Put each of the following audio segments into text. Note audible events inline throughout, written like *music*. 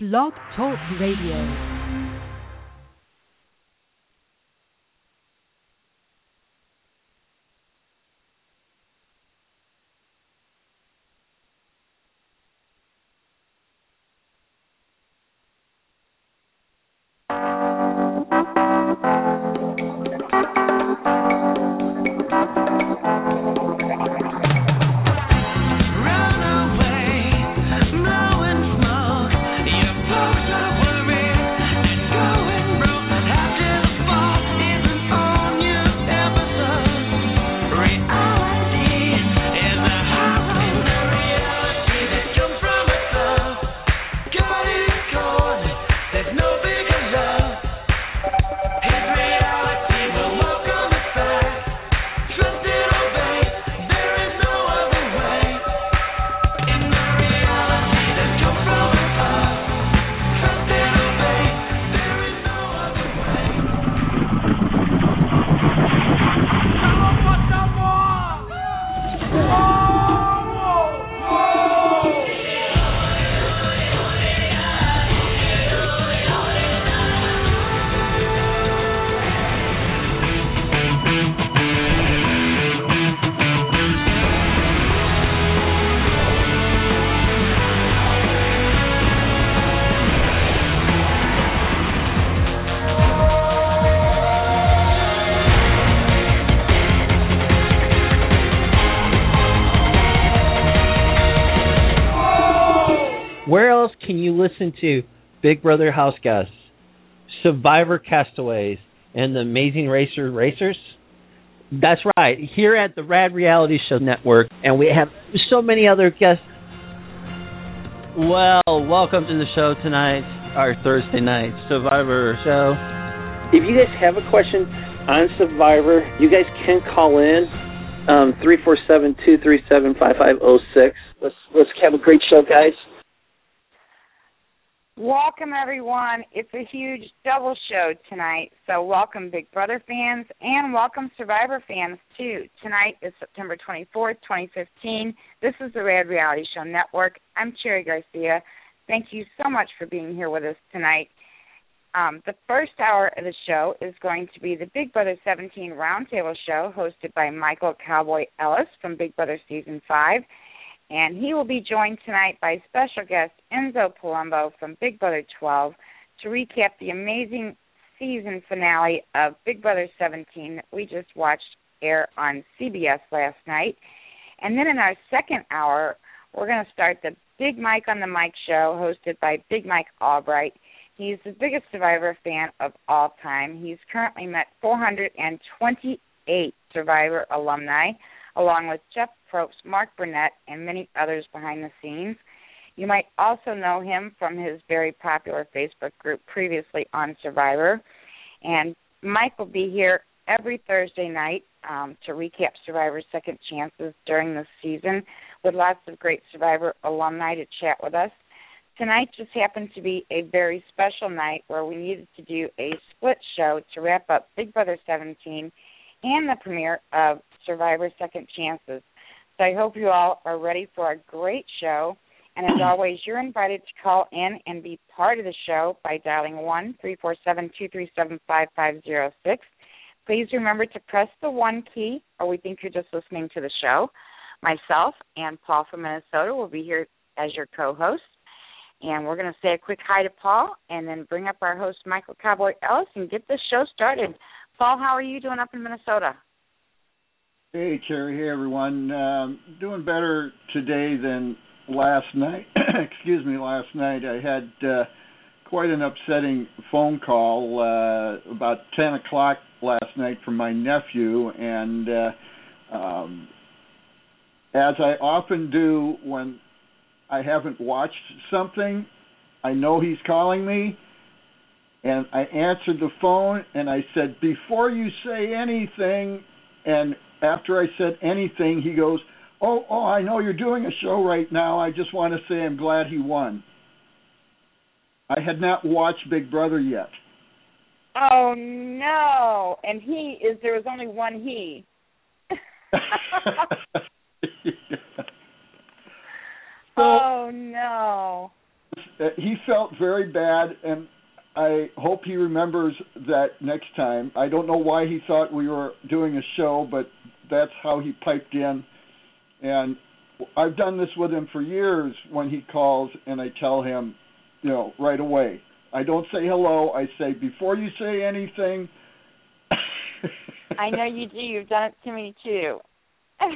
Blog Talk Radio. Listen to Big Brother House Guests, Survivor Castaways, and the Amazing Racer Racers? That's right, here at the Rad Reality Show Network, and we have so many other guests. Well, welcome to the show tonight, our Thursday night Survivor show. If you guys have a question on Survivor, you guys can call in um, three four seven two three seven five five zero six. Let's let's have a great show, guys. Welcome, everyone. It's a huge double show tonight. So, welcome, Big Brother fans, and welcome, Survivor fans, too. Tonight is September 24th, 2015. This is the Rad Reality Show Network. I'm Cherry Garcia. Thank you so much for being here with us tonight. Um, the first hour of the show is going to be the Big Brother 17 Roundtable Show, hosted by Michael Cowboy Ellis from Big Brother Season 5 and he will be joined tonight by special guest Enzo Palumbo from Big Brother 12 to recap the amazing season finale of Big Brother 17 that we just watched air on CBS last night. And then in our second hour, we're going to start the Big Mike on the Mic show hosted by Big Mike Albright. He's the biggest Survivor fan of all time. He's currently met 428 Survivor alumni along with Jeff Probst, Mark Burnett, and many others behind the scenes. You might also know him from his very popular Facebook group previously on Survivor. And Mike will be here every Thursday night um, to recap Survivor's second chances during the season with lots of great Survivor alumni to chat with us. Tonight just happened to be a very special night where we needed to do a split show to wrap up Big Brother 17 and the premiere of Survivor Second Chances. So I hope you all are ready for a great show. And as *clears throat* always, you're invited to call in and be part of the show by dialing one three four seven two three seven five five zero six. Please remember to press the one key, or we think you're just listening to the show. Myself and Paul from Minnesota will be here as your co-host. And we're going to say a quick hi to Paul and then bring up our host, Michael Cowboy Ellis, and get this show started. Paul, how are you doing up in Minnesota? Hey, Cherry. Hey, everyone. Um, doing better today than last night. *coughs* Excuse me, last night I had uh, quite an upsetting phone call uh, about 10 o'clock last night from my nephew, and uh, um, as I often do when I haven't watched something, I know he's calling me and I answered the phone and I said, Before you say anything, and after I said anything, he goes, Oh, oh, I know you're doing a show right now. I just want to say I'm glad he won. I had not watched Big Brother yet. Oh no! And he is there was only one he. *laughs* so, oh no! he felt very bad, and I hope he remembers that next time. I don't know why he thought we were doing a show, but that's how he piped in. And I've done this with him for years when he calls, and I tell him, you know, right away. I don't say hello. I say before you say anything. *laughs* I know you do. You've done it to me too. *laughs* I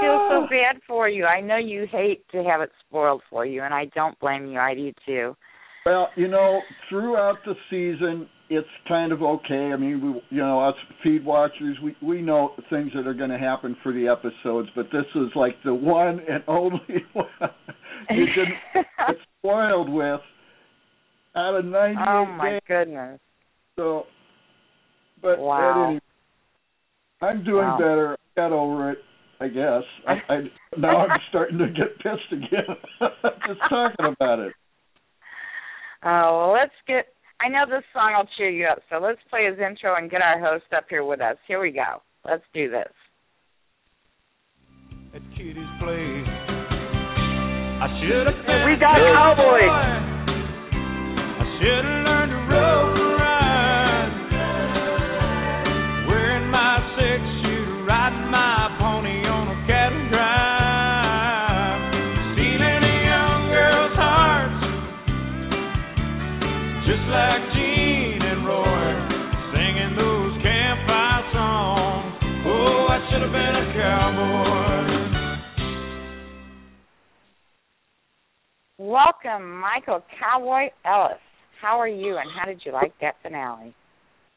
feel so ah. bad for you. I know you hate to have it spoiled for you, and I don't blame you. I do too. Well, you know, throughout the season, it's kind of okay. I mean, we, you know, us feed watchers, we we know things that are going to happen for the episodes, but this is like the one and only *laughs* one you didn't get *laughs* spoiled with out of ninety. Oh my days. goodness! So, but wow. anyway, I'm doing wow. better. I got over it. I guess. I, I now I'm *laughs* starting to get pissed again just talking about it. Oh, well, let's get. I know this song will cheer you up, so let's play his intro and get our host up here with us. Here we go. Let's do this. At Kitty's place, I should have. We got cowboys. I should have Welcome, Michael Cowboy Ellis. How are you, and how did you like that finale?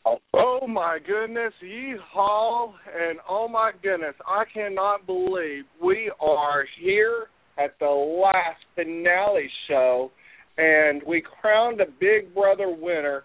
Oh my goodness, yeehaw, and oh my goodness, I cannot believe we are here at the last finale show and we crowned a Big Brother winner.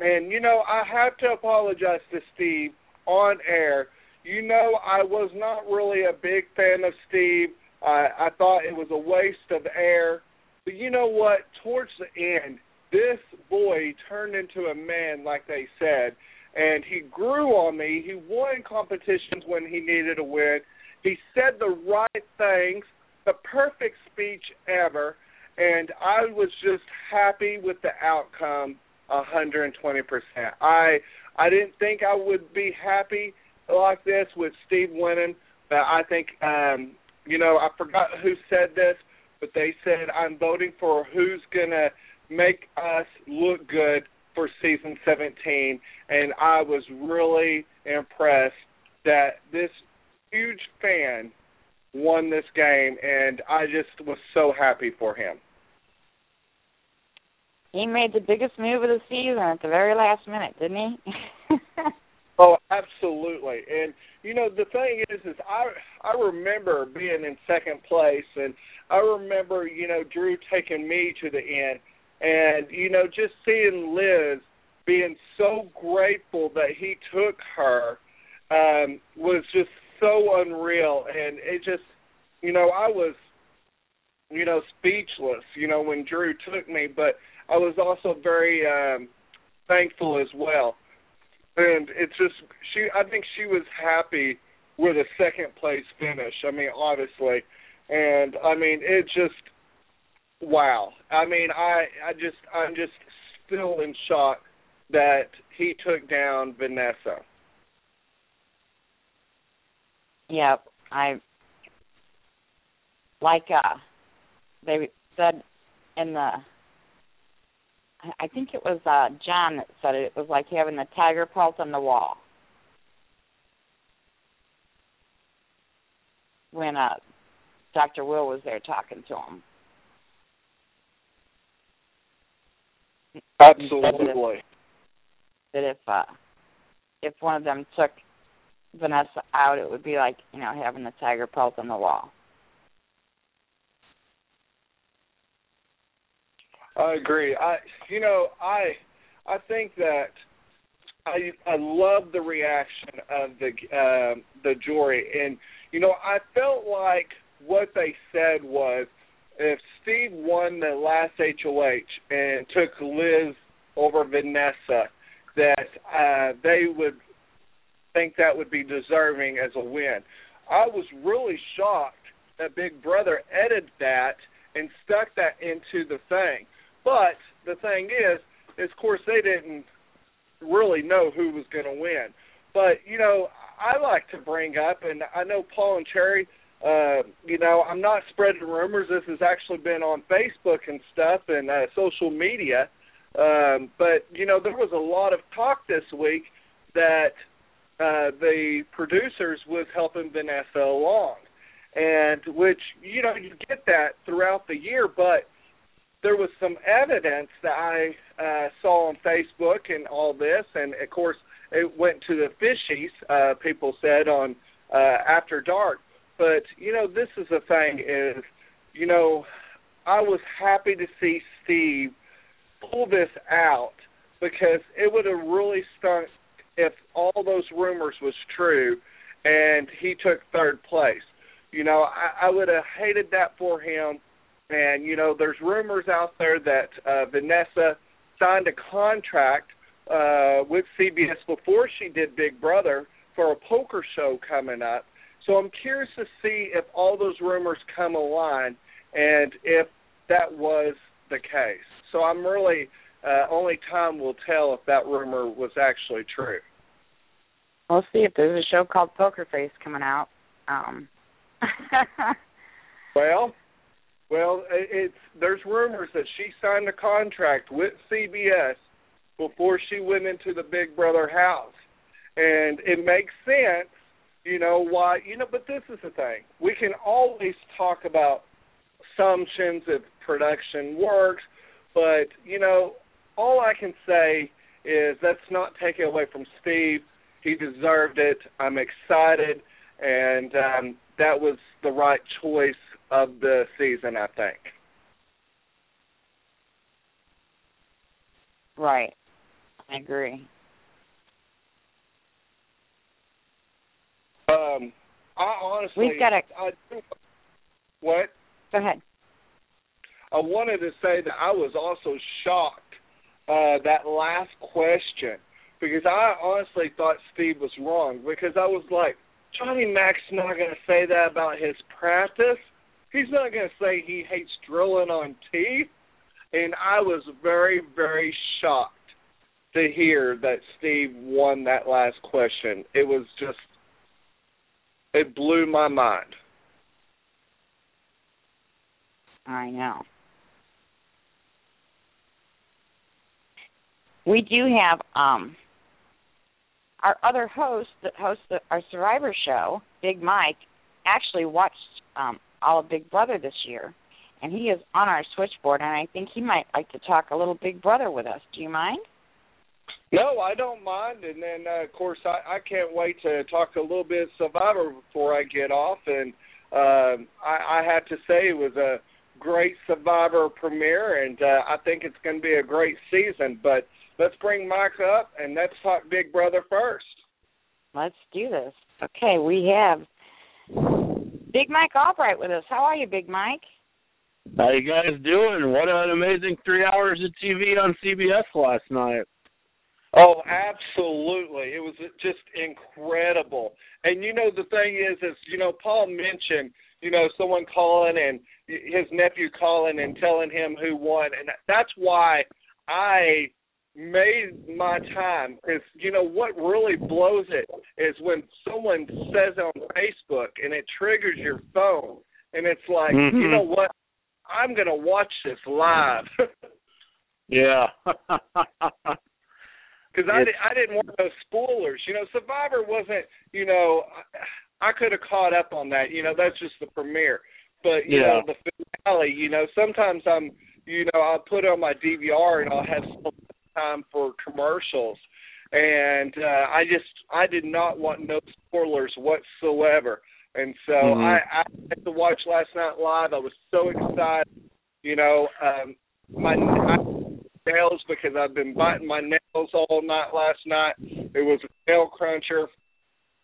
And you know, I have to apologize to Steve on air. You know, I was not really a big fan of Steve. I, I thought it was a waste of air. But you know what? Towards the end, this boy turned into a man, like they said, and he grew on me. He won competitions when he needed a win. He said the right things, the perfect speech ever, and I was just happy with the outcome, a hundred and twenty percent. I I didn't think I would be happy like this with Steve winning, but I think um, you know I forgot who said this, but they said I'm voting for who's gonna make us look good for season 17, and I was really impressed that this huge fan won this game, and I just was so happy for him. He made the biggest move of the season at the very last minute, didn't he? *laughs* oh, absolutely. And you know the thing is, is I I remember being in second place, and I remember you know Drew taking me to the end, and you know just seeing Liz being so grateful that he took her um was just so unreal. And it just you know I was you know speechless you know when Drew took me but I was also very um thankful as well and it's just she I think she was happy with a second place finish. I mean obviously. And I mean it just wow. I mean I I just I'm just still in shock that he took down Vanessa. Yep, I like uh they said in the I think it was uh John that said it. It was like having the tiger pelt on the wall. When uh Dr. Will was there talking to him. Absolutely that if uh if one of them took Vanessa out it would be like, you know, having the tiger pelt on the wall. I agree. I you know, I I think that I I love the reaction of the uh, the jury and you know, I felt like what they said was if Steve won the last HOH and took Liz over Vanessa, that uh, they would think that would be deserving as a win. I was really shocked that Big Brother edited that and stuck that into the thing. But the thing is, is of course they didn't really know who was going to win. But you know, I like to bring up, and I know Paul and Cherry. Uh, you know, I'm not spreading rumors. This has actually been on Facebook and stuff and uh, social media. Um, but you know, there was a lot of talk this week that uh, the producers was helping Vanessa along, and which you know you get that throughout the year, but there was some evidence that I uh, saw on Facebook and all this, and of course it went to the fishies. Uh, people said on uh, After Dark, but you know this is the thing is, you know, I was happy to see Steve pull this out because it would have really stunk if all those rumors was true and he took third place. You know, I, I would have hated that for him. And you know, there's rumors out there that uh, Vanessa signed a contract uh, with CBS before she did Big Brother for a poker show coming up. So I'm curious to see if all those rumors come aligned and if that was the case. So I'm really uh, only time will tell if that rumor was actually true. We'll see if there's a show called Poker Face coming out. Um. *laughs* well, well, it's there's rumors that she signed a contract with CBS before she went into the Big Brother house, and it makes sense, you know why you know. But this is the thing: we can always talk about assumptions if production works, but you know, all I can say is that's not taken away from Steve. He deserved it. I'm excited, and um, that was the right choice of the season, I think. Right. I agree. Um, I honestly, we've got a. I, what? Go ahead. I wanted to say that I was also shocked uh, that last question because I honestly thought Steve was wrong because I was like, Johnny Mac's not going to say that about his practice. He's not going to say he hates drilling on teeth. And I was very, very shocked to hear that Steve won that last question. It was just, it blew my mind. I know. We do have um our other host that hosts the, our Survivor show, Big Mike, actually watched um all of Big Brother this year, and he is on our switchboard, and I think he might like to talk a little Big Brother with us. Do you mind? No, I don't mind, and then uh, of course I, I can't wait to talk a little bit Survivor before I get off, and um, I, I have to say it was a great Survivor premiere, and uh, I think it's going to be a great season. But let's bring Mike up and let's talk Big Brother first. Let's do this. Okay, we have Big Mike Albright with us. How are you, Big Mike? How you guys doing? What an amazing three hours of TV on CBS last night. Oh, absolutely. It was just incredible. And you know the thing is is you know Paul mentioned, you know, someone calling and his nephew calling and telling him who won and that's why I made my time because you know what really blows it is when someone says on Facebook and it triggers your phone and it's like mm-hmm. you know what I'm gonna watch this live. *laughs* yeah. *laughs* Because I did, I didn't want those spoilers. You know, Survivor wasn't. You know, I, I could have caught up on that. You know, that's just the premiere. But you yeah. know, the finale. You know, sometimes I'm. You know, I'll put it on my DVR and I'll have some time for commercials, and uh, I just I did not want no spoilers whatsoever, and so mm-hmm. I, I had to watch last night live. I was so excited, you know. Um, my I, nails because I've been biting my nails all night last night. It was a nail cruncher,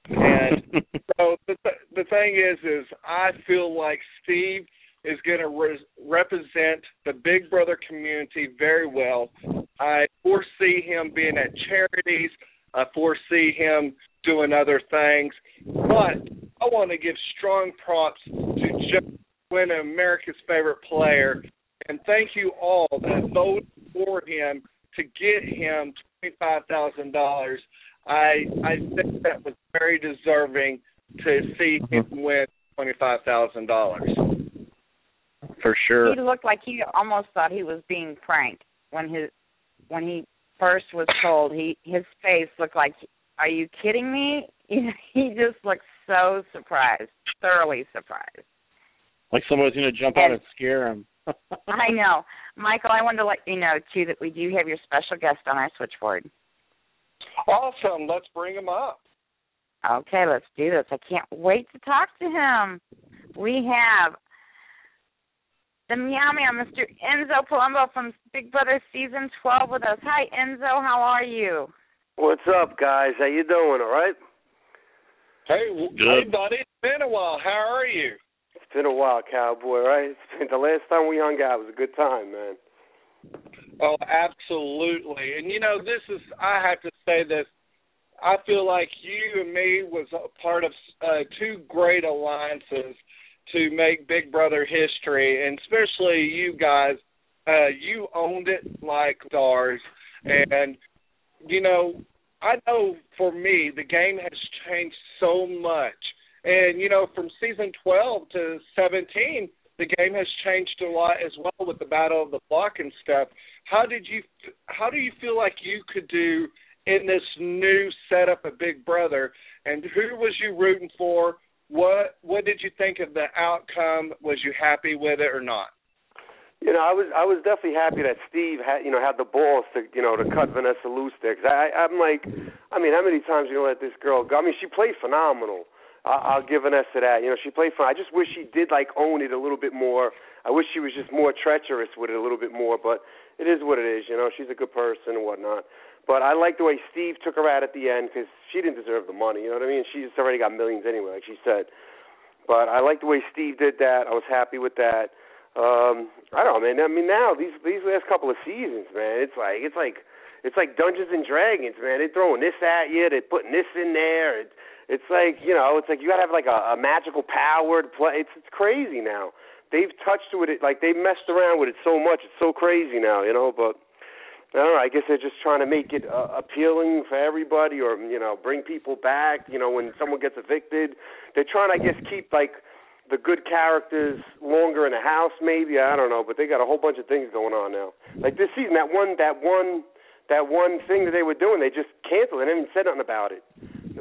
and *laughs* so the the thing is, is I feel like Steve is going to re- represent the Big Brother community very well. I foresee him being at charities. I foresee him doing other things. But I want to give strong props to Joe Win, America's favorite player. and thank you all that voted for him to get him twenty five thousand dollars. I I think that was very deserving to see him mm-hmm. win twenty five thousand dollars. For sure. He looked like he almost thought he was being pranked when his when he first was told. He his face looked like, "Are you kidding me?" *laughs* he just looked so surprised, thoroughly surprised. Like someone's going to jump out and scare him. *laughs* I know, Michael. I wanted to let you know too that we do have your special guest on our switchboard. Awesome. Let's bring him up. Okay, let's do this. I can't wait to talk to him. We have the Meow Meow, Mr. Enzo Palumbo from Big Brother Season 12 with us. Hi, Enzo. How are you? What's up, guys? How you doing? All right? Hey, hey, buddy. It's been a while. How are you? It's been a while, cowboy. Right? It's been the last time we hung out. It was a good time, man. Oh, absolutely. And you know, this is I have to say this. I feel like you and me was a part of uh, two great alliances to make Big Brother history, and especially you guys. Uh, you owned it like stars, and you know, I know for me the game has changed so much, and you know, from season 12 to 17, the game has changed a lot as well with the battle of the block and stuff. How did you? How do you feel like you could do in this new setup of Big Brother? And who was you rooting for? What What did you think of the outcome? Was you happy with it or not? You know, I was I was definitely happy that Steve had you know had the balls to you know to cut Vanessa loose there. Cause I I'm like, I mean, how many times you know let this girl go? I mean, she played phenomenal. I, I'll give Vanessa that. You know, she played fine. I just wish she did like own it a little bit more. I wish she was just more treacherous with it a little bit more. But it is what it is. You know, she's a good person and whatnot. But I like the way Steve took her out at the end because she didn't deserve the money. You know what I mean? She's already got millions anyway, like she said. But I like the way Steve did that. I was happy with that. Um, I don't know, man. I mean, now these these last couple of seasons, man, it's like it's like it's like Dungeons and Dragons, man. They're throwing this at you. They're putting this in there. It, it's like you know, it's like you gotta have like a, a magical power to play. It's it's crazy now. They've touched with it, like they messed around with it so much. It's so crazy now, you know. But I don't know. I guess they're just trying to make it uh, appealing for everybody, or you know, bring people back. You know, when someone gets evicted, they're trying, to, I guess, keep like the good characters longer in the house. Maybe I don't know, but they got a whole bunch of things going on now. Like this season, that one, that one, that one thing that they were doing, they just canceled. They didn't even say nothing about it.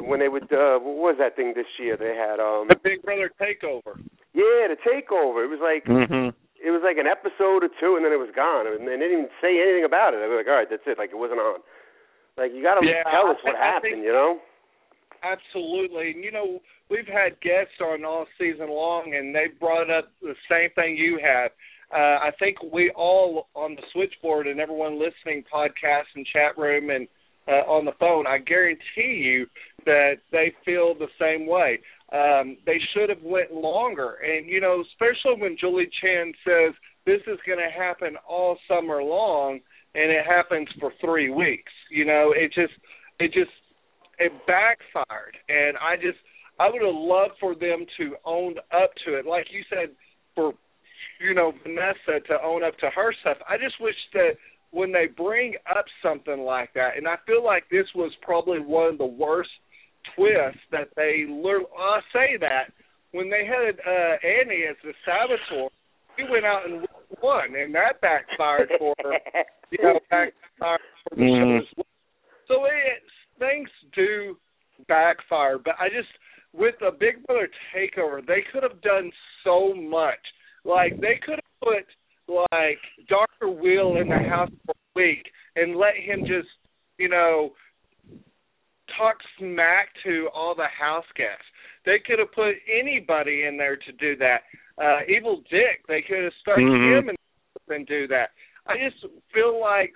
When they would, uh, what was that thing this year? They had um the Big Brother takeover. Yeah, the takeover. It was like mm-hmm. It was like an episode or two, and then it was gone, and they didn't even say anything about it. I was like, all right, that's it. Like it wasn't on. Like you got to yeah, tell us what I happened, think, you know? Absolutely. And you know, we've had guests on all season long, and they brought up the same thing you have. Uh, I think we all on the switchboard and everyone listening, podcast and chat room and uh, on the phone, I guarantee you that they feel the same way. Um, they should have went longer, and you know, especially when Julie Chen says this is going to happen all summer long, and it happens for three weeks. You know, it just, it just, it backfired, and I just, I would have loved for them to own up to it, like you said, for you know Vanessa to own up to her stuff. I just wish that when they bring up something like that, and I feel like this was probably one of the worst twists that they learned. I say that when they had uh, Annie as the saboteur, he went out and won, and that backfired for her. *laughs* you know, backfired for the Mhm. show as well. So it, things do backfire, but I just with a Big Brother takeover, they could have done so much. Like they could have put like Doctor Will in the house for a week and let him just, you know, talk smack to all the house guests. They could have put anybody in there to do that. Uh Evil Dick, they could have stuck Mhm. him and and do that. I just feel like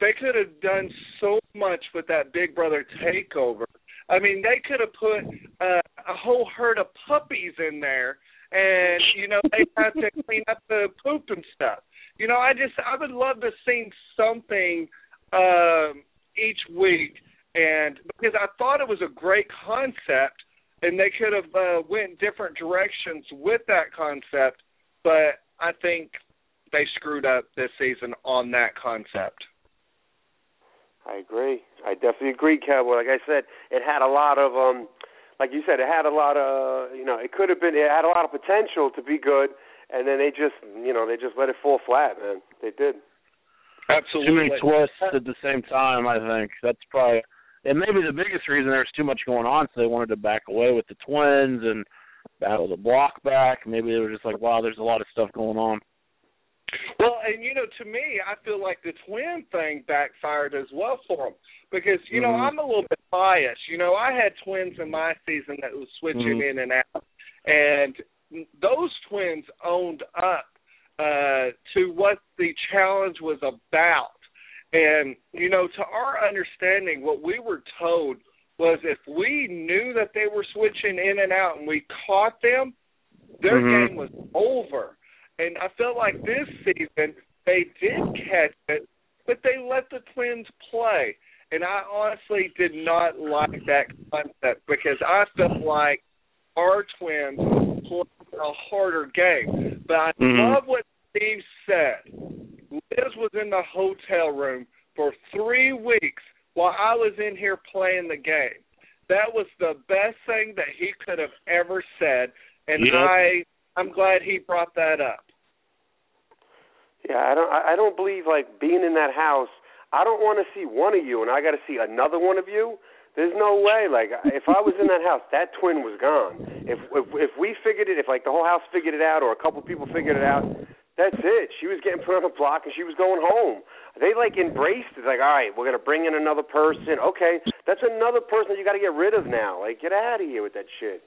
they could have done so much with that Big Brother takeover. I mean, they could have put uh, a whole herd of puppies in there, and you know they had to *laughs* clean up the poop and stuff. You know, I just I would love to see something um, each week, and because I thought it was a great concept, and they could have uh, went different directions with that concept, but I think they screwed up this season on that concept. I agree. I definitely agree, Cowboy. Like I said, it had a lot of um like you said, it had a lot of you know, it could have been it had a lot of potential to be good and then they just you know, they just let it fall flat, man. They did. Absolutely. Too many twists at the same time, I think. That's probably and maybe the biggest reason there's too much going on, so they wanted to back away with the twins and battle the block back. Maybe they were just like, wow, there's a lot of stuff going on. Well, and you know, to me, I feel like the twin thing backfired as well for them because you know Mhm. I'm a little bit biased. You know, I had twins in my season that was switching Mhm. in and out, and those twins owned up uh to what the challenge was about. And you know, to our understanding, what we were told was if we knew that they were switching in and out and we caught them, their Mhm. game was over. And I felt like this season they did catch it, but they let the Twins play. And I honestly did not like that concept because I felt like our Twins played a harder game. But I Mhm. love what Steve said. Liz was in the hotel room for three weeks while I was in here playing the game. That was the best thing that he could have ever said, and Yep. I I'm glad he brought that up. Yeah, I don't. I I don't believe like being in that house. I don't want to see one of you, and I got to see another one of you. There's no way. Like if I was in that house, that twin was gone. If if if we figured it, if like the whole house figured it out, or a couple people figured it out, that's it. She was getting put on a block, and she was going home. They like embraced it. Like, all right, we're gonna bring in another person. Okay, that's another person that you got to get rid of now. Like, get out of here with that shit.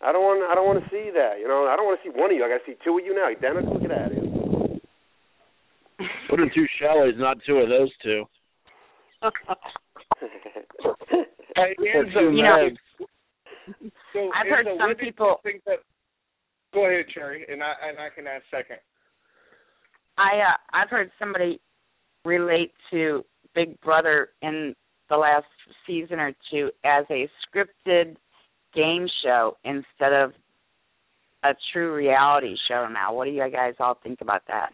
I don't want. I don't want to see that. You know, I don't want to see one of you. I got to see two of you now. Identical. Get out of here. Put in two Shelley's, not two of those two. *laughs* Hey, Or Enzo, two You know- so I've heard Enzo, some what people- think that? Go ahead, Cherry, and I and I can ask second. I uh, I've heard somebody relate to Big Brother in the last season or two as a scripted game show instead of a true reality show now. What do you guys all think about that?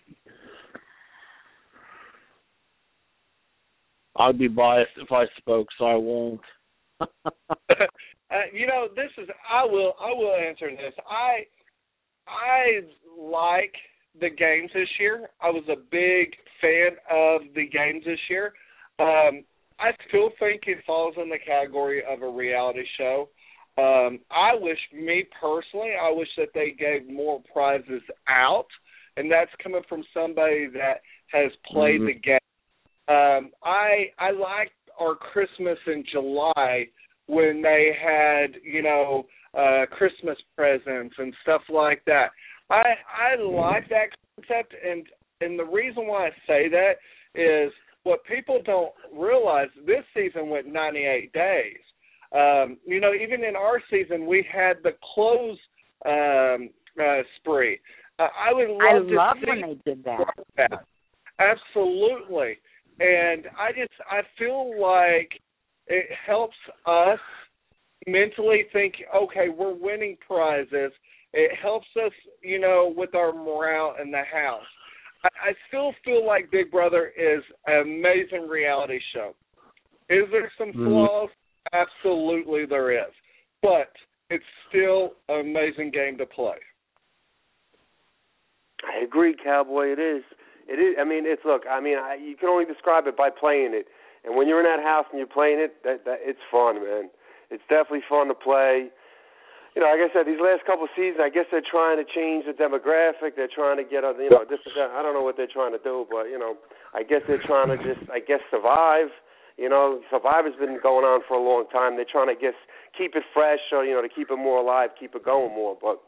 I'd be biased if I spoke, so I won't. *laughs* uh, you know, this is I will I will answer this. I I like the games this year. I was a big fan of the games this year. Um, I still think it falls in the category of a reality show. Um, I wish, me personally, I wish that they gave more prizes out, and that's coming from somebody that has played Mhm. the game. Um, I I liked our Christmas in July when they had you know uh Christmas presents and stuff like that. I I like that concept and and the reason why I say that is what people don't realize this season went 98 days. Um you know even in our season we had the clothes um uh spree. Uh, I would love I to love see when they did that. that. Absolutely. And I just I feel like it helps us mentally think, okay, we're winning prizes. It helps us, you know, with our morale in the house. I, I still feel like Big Brother is an amazing reality show. Is there some Mhm. flaws? Absolutely there is. But it's still an amazing game to play. I agree, Cowboy. It is. It is. I mean, it's look. I mean, I, you can only describe it by playing it. And when you're in that house and you're playing it, that, that it's fun, man. It's definitely fun to play. You know, like I said, these last couple of seasons, I guess they're trying to change the demographic. They're trying to get, uh, you know, this. I don't know what they're trying to do, but you know, I guess they're trying to just, I guess, survive. You know, Survivor's been going on for a long time. They're trying to guess keep it fresh, or you know, to keep it more alive, keep it going more. But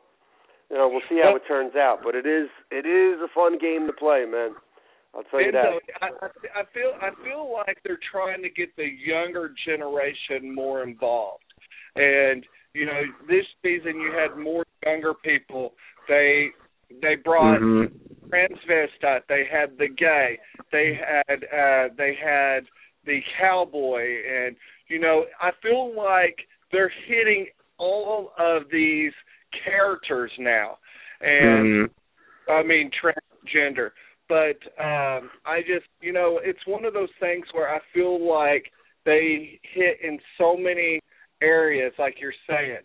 you know, we'll see how it turns out. But it is it is a fun game to play, man. I'll tell you that. I I feel I feel like they're trying to get the younger generation more involved. And you know, this season you had more younger people. They they brought Mhm. transvestite. They had the gay. They had uh they had the cowboy, and you know, I feel like they're hitting all of these characters now. And Mhm. I mean transgender. but um, I just, you know, it's one of those things where I feel like they hit in so many areas, like you're saying.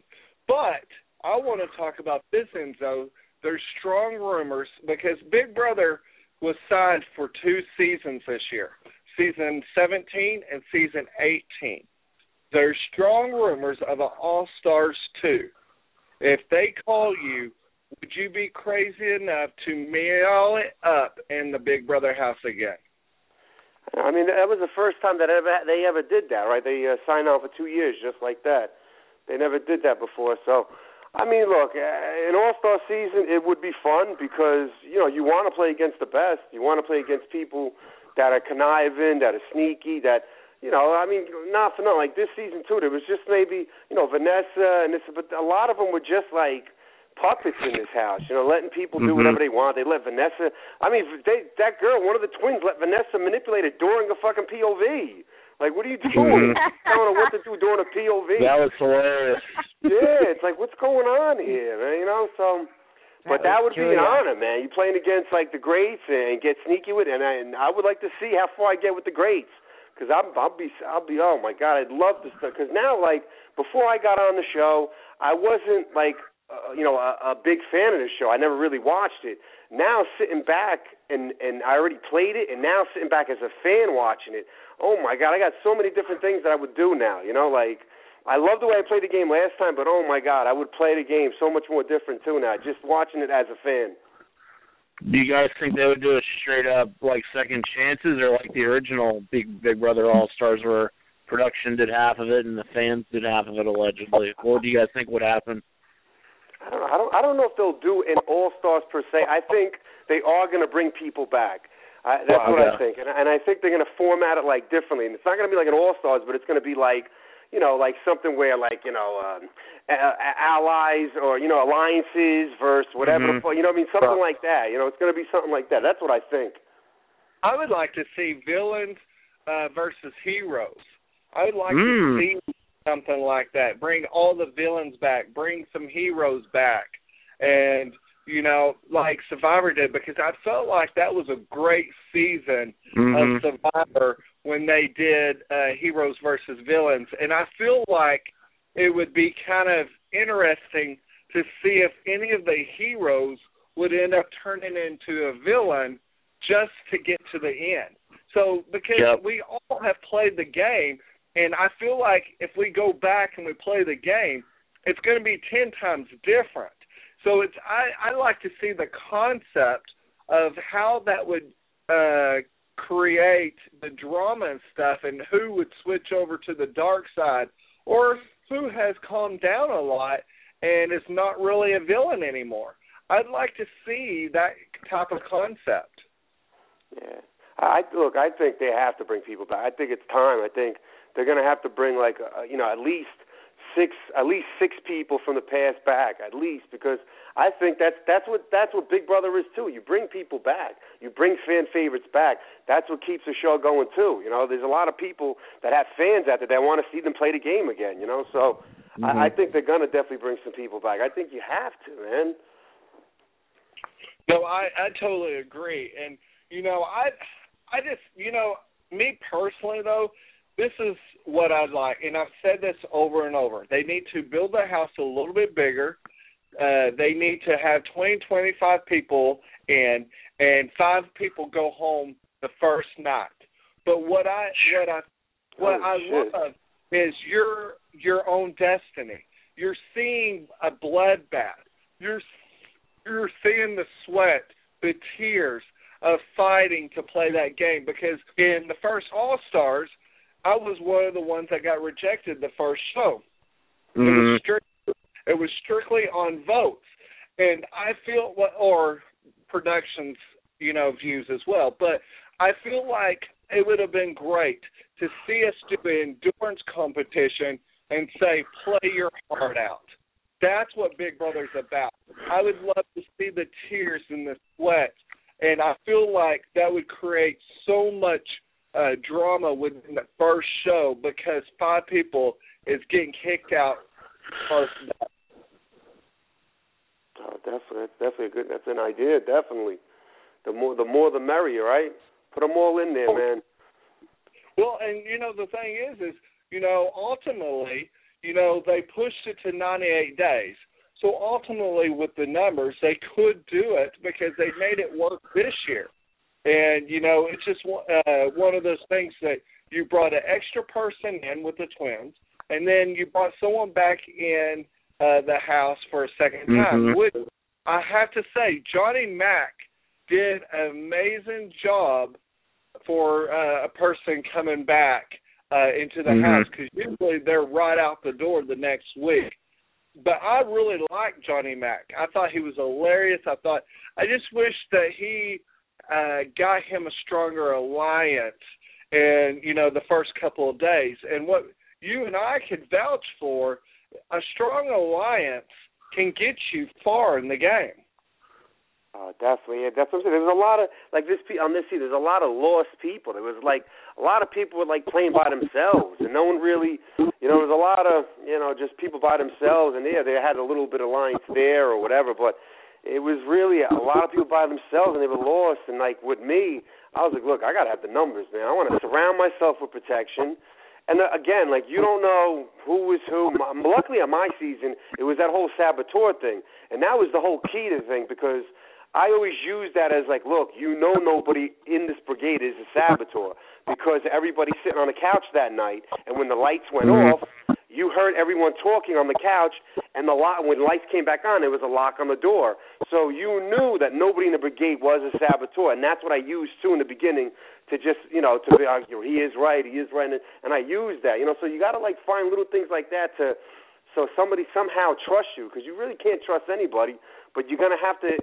But I want to talk about this, Enzo. There's strong rumors because Big Brother was signed for two seasons this year season 17 and season 18. There's strong rumors of an All Stars 2. If they call you, would you be crazy enough to mail it up in the Big Brother house again? I mean, that was the first time that ever they ever did that, right? They uh, signed on for two years just like that. They never did that before. So, I mean, look, uh, an All Star season it would be fun because you know you want to play against the best. You want to play against people that are conniving, that are sneaky, that you know. I mean, not for nothing. Like this season too, there was just maybe you know Vanessa and this, but a lot of them were just like puppets in this house, you know, letting people do Mhm. whatever they want. They let Vanessa. I mean, they that girl, one of the twins, let Vanessa manipulate it during a fucking POV. Like, what are you doing? Mhm. Telling her what to do during a POV. That was hilarious. *laughs* yeah, it's like, what's going on here, man? You know, so. But that, would be an honor, man. You playing against like the greats and get sneaky with, it. and I, and I would like to see how far I get with the greats. Because I'm, I'll be, I'll be. Oh my God, I'd love to. Because now, like before I got on the show, I wasn't like, uh, you know, a, a big fan of the show. I never really watched it. Now sitting back and and I already played it, and now sitting back as a fan watching it. Oh my God, I got so many different things that I would do now. You know, like I love the way I played the game last time, but oh my God, I would play the game so much more different too now. Just watching it as a fan. Do you guys think they would do a straight up like second chances, or like the original Big Big Brother All Stars, where production did half of it and the fans did half of it allegedly? What do you guys think would happen? I don't, I don't, I don't know if they'll do an All Stars per se. I think they are going to bring people back. I, that's Wow, what I think, and, and I think they're going to format it like differently. And it's not going to be like an All Stars, but it's going to be like, you know, like something where like you know, um, a- a- allies or you know alliances versus whatever. Mhm. The, you know, what I mean something like that. You know, it's going to be something like that. That's what I think. I would like to see villains uh, versus heroes. I would like Mm. to see something like that. Bring all the villains back. Bring some heroes back, and you know, like Survivor did, because I felt like that was a great season Mhm. of Survivor when they did uh, heroes versus villains, and I feel like it would be kind of interesting to see if any of the heroes would end up turning into a villain just to get to the end. So because Yep. we all have played the game, and I feel like if we go back and we play the game, it's going to be ten times different. So it's I I like to see the concept of how that would uh create the drama and stuff and who would switch over to the dark side or who has calmed down a lot and is not really a villain anymore. I'd like to see that type of concept. Yeah. I look. I think they have to bring people back. I think it's time. I think they're going to have to bring like uh, you know at least six at least six people from the past back at least because I think that's that's what that's what Big Brother is too. You bring people back. You bring fan favorites back. That's what keeps the show going too. You know, there's a lot of people that have fans out there that want to see them play the game again. You know, so I, I think they're going to definitely bring some people back. I think you have to, man. No, I I totally agree, and you know I I just you know me personally though this is what I'd like, and I've said this over and over. They need to build the house a little bit bigger. Uh, they need to have twenty twenty five people in, and five people go home the first night. But what I what I what Oh, I shit. love is your your own destiny. You're seeing a bloodbath. You're you're seeing the sweat, the tears of fighting to play that game. Because in the first All Stars, I was one of the ones that got rejected the first show. It Mhm. was strict, it was strictly on votes, and I feel what or productions, you know, views as well. But I feel like it would have been great to see us do an endurance competition and say, play your heart out. That's what Big Brother's about. I would love to see the tears and the sweat, and I feel like that would create so much uh, drama within the first show because five people is getting kicked out first. Oh, definitely, that's definitely a good. That's an idea, definitely. the more the more the merrier, right? Put them all in there, man. Well, and you know the thing is, is you know ultimately, you know they pushed it to 98 days. So ultimately, with the numbers, they could do it because they made it work this year. And you know, it's just uh, one of those things that you brought an extra person in with the twins, and then you brought someone back in uh, the house for a 2nd time. Mhm. Which I have to say, Johnny Mac did an amazing job for uh, a person coming back uh, into the Mhm. house because usually they're right out the door the next week. But I really liked Johnny Mac. I thought he was hilarious. I thought I just wish that he uh, got him a stronger alliance in you know the first couple of days. And what you and I could vouch for, a strong alliance can get you far in the game. Oh, definitely. Yeah, that's what I'm saying. There's a lot of like this on this scene. There's a lot of lost people. There was like a lot of people were like playing by themselves, and no one really, you know, there was a lot of you know just people by themselves, and yeah, they had a little bit of alliance there or whatever, but it was really a lot of people by themselves, and they were lost. And like with me, I was like, look, I gotta have the numbers, man. I want to surround myself with protection. And uh, again, like you don't know who is who. Luckily, on my season, it was that whole saboteur thing, and that was the whole key to the thing because I always use that as like, look, you know nobody in this brigade is a saboteur because everybody's sitting on the couch that night, and when the lights went Mhm. off, you heard everyone talking on the couch, and the lock when lights came back on, there was a lock on the door. So you knew that nobody in the brigade was a saboteur, and that's what I used too in the beginning to just you know to be uh, you know, he is right, he is right, and, and I used that, you know. So you got to like find little things like that to so somebody somehow trusts you because you really can't trust anybody, but you're gonna have to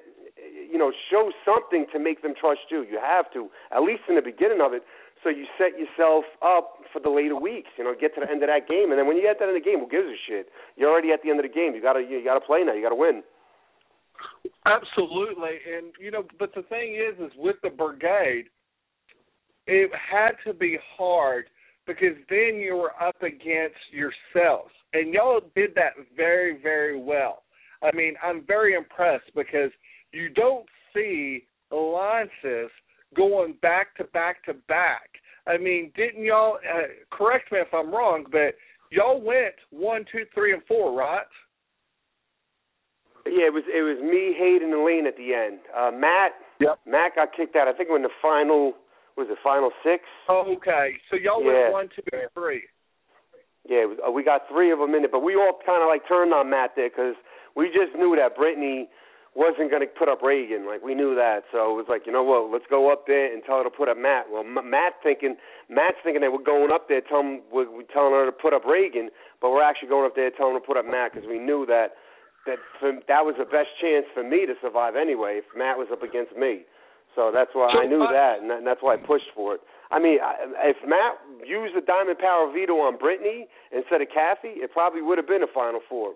you know show something to make them trust you. You have to at least in the beginning of it. So you set yourself up for the later weeks. You know, get to the end of that game, and then when you get to the end of the game, who gives a shit? You're already at the end of the game. You gotta you gotta play now. You gotta win. Absolutely, and you know, but the thing is, is with the brigade, it had to be hard because then you were up against yourselves, and y'all did that very, very well. I mean, I'm very impressed because you don't see alliances going back to back to back. I mean, didn't y'all? Uh, correct me if I'm wrong, but y'all went one, two, three, and four, right? Yeah, it was it was me, Hayden, and Lane at the end. Uh, Matt, Yep. Matt got kicked out. I think when the final was the final six. Okay, so y'all Yeah. went one, two, and three. Yeah, it was, uh, we got three of them in it, but we all kind of like turned on Matt there because we just knew that Brittany wasn't going to put up Ragan. Like we knew that, so it was like, you know what? Let's go up there and tell her to put up Matt. Well, M- Matt thinking, Matt's thinking that we're going up there, telling we're, we're telling her to put up Ragan, but we're actually going up there telling her to put up Matt because we knew that that for, that was the best chance for me to survive anyway. If Matt was up against me, so that's why So I knew I- uh, that, and, that, and that's why I pushed for it. I mean, I, if Matt used the Diamond Power veto on Brittany instead of Kathy, it probably would have been a Final Four.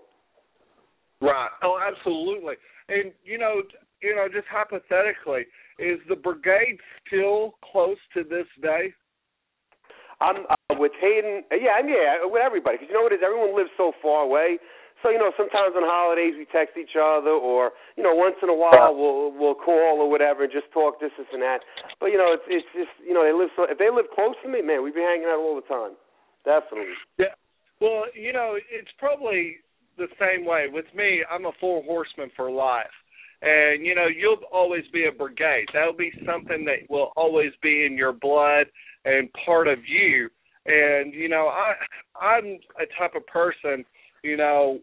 Right. Oh, absolutely. And you know, you know, just hypothetically, is the brigade still close to this day? I'm uh, with Hayden. Yeah, mean, yeah, with everybody. Because you know what it is? Everyone lives so far away. So you know, sometimes on holidays we text each other, or you know, once in a while we'll we'll call or whatever and just talk this, this, and that. But you know, it's it's just you know, they live so. If they live close to me, man, we'd be hanging out all the time. Definitely. Yeah. Well, you know, it's probably the same way with me. I'm a four horseman for life, and you know, you'll always be a brigade. That'll be something that will always be in your blood and part of you. And you know, I I'm a type of person. You know,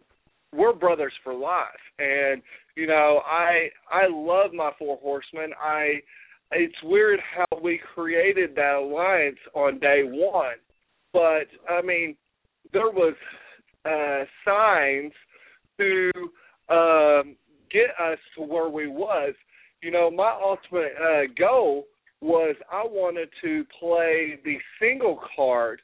we're brothers for life, and you know, I I love my four horsemen. I it's weird how we created that alliance on day one, but I mean, there was uh, signs to um, get us to where we was. You know, my ultimate uh, goal was I wanted to play the single card,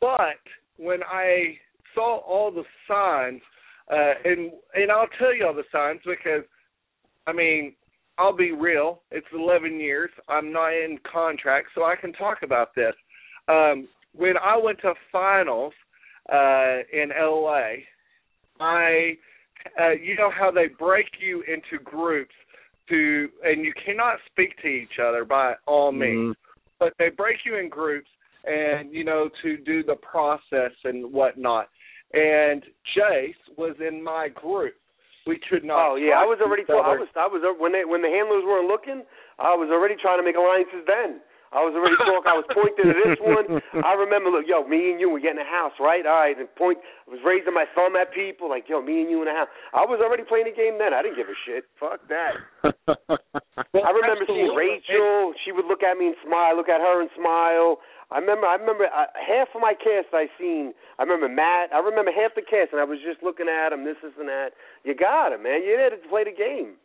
but when I saw all the signs, uh, and and I'll tell you all the signs because, I mean, I'll be real. It's 11 years. I'm not in contract, so I can talk about this. Um, when I went to finals uh, in LA, I, uh, you know how they break you into groups to, and you cannot speak to each other by all means, Mhm. but they break you in groups and you know to do the process and whatnot. And Jace was in my group. We could not. Oh yeah, I was already. Told, I was. I was when they when the handlers weren't looking. I was already trying to make alliances then. I was already talking. I was pointing to this one. *laughs* I remember, look, yo, me and you, we get in a house, right? All right, and point. I was raising my thumb at people, like, yo, me and you in a house. I was already playing the game then. I didn't give a shit. Fuck that. Well, *laughs* I remember seeing. Rachel. She would look at me and smile. Look at her and smile. I remember. I remember uh, half of my cast I seen. I remember Matt. I remember half the cast, and I was just looking at him. This, this, and that. You got it, man. You're there to play the game.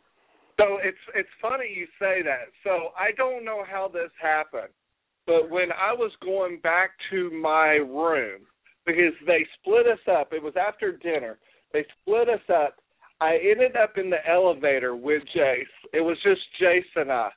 So it's it's funny you say that. So I don't know how this happened, but when I was going back to my room because they split us up. It was after dinner. They split us up. I ended up in the elevator with Jace. It was just Jace and I,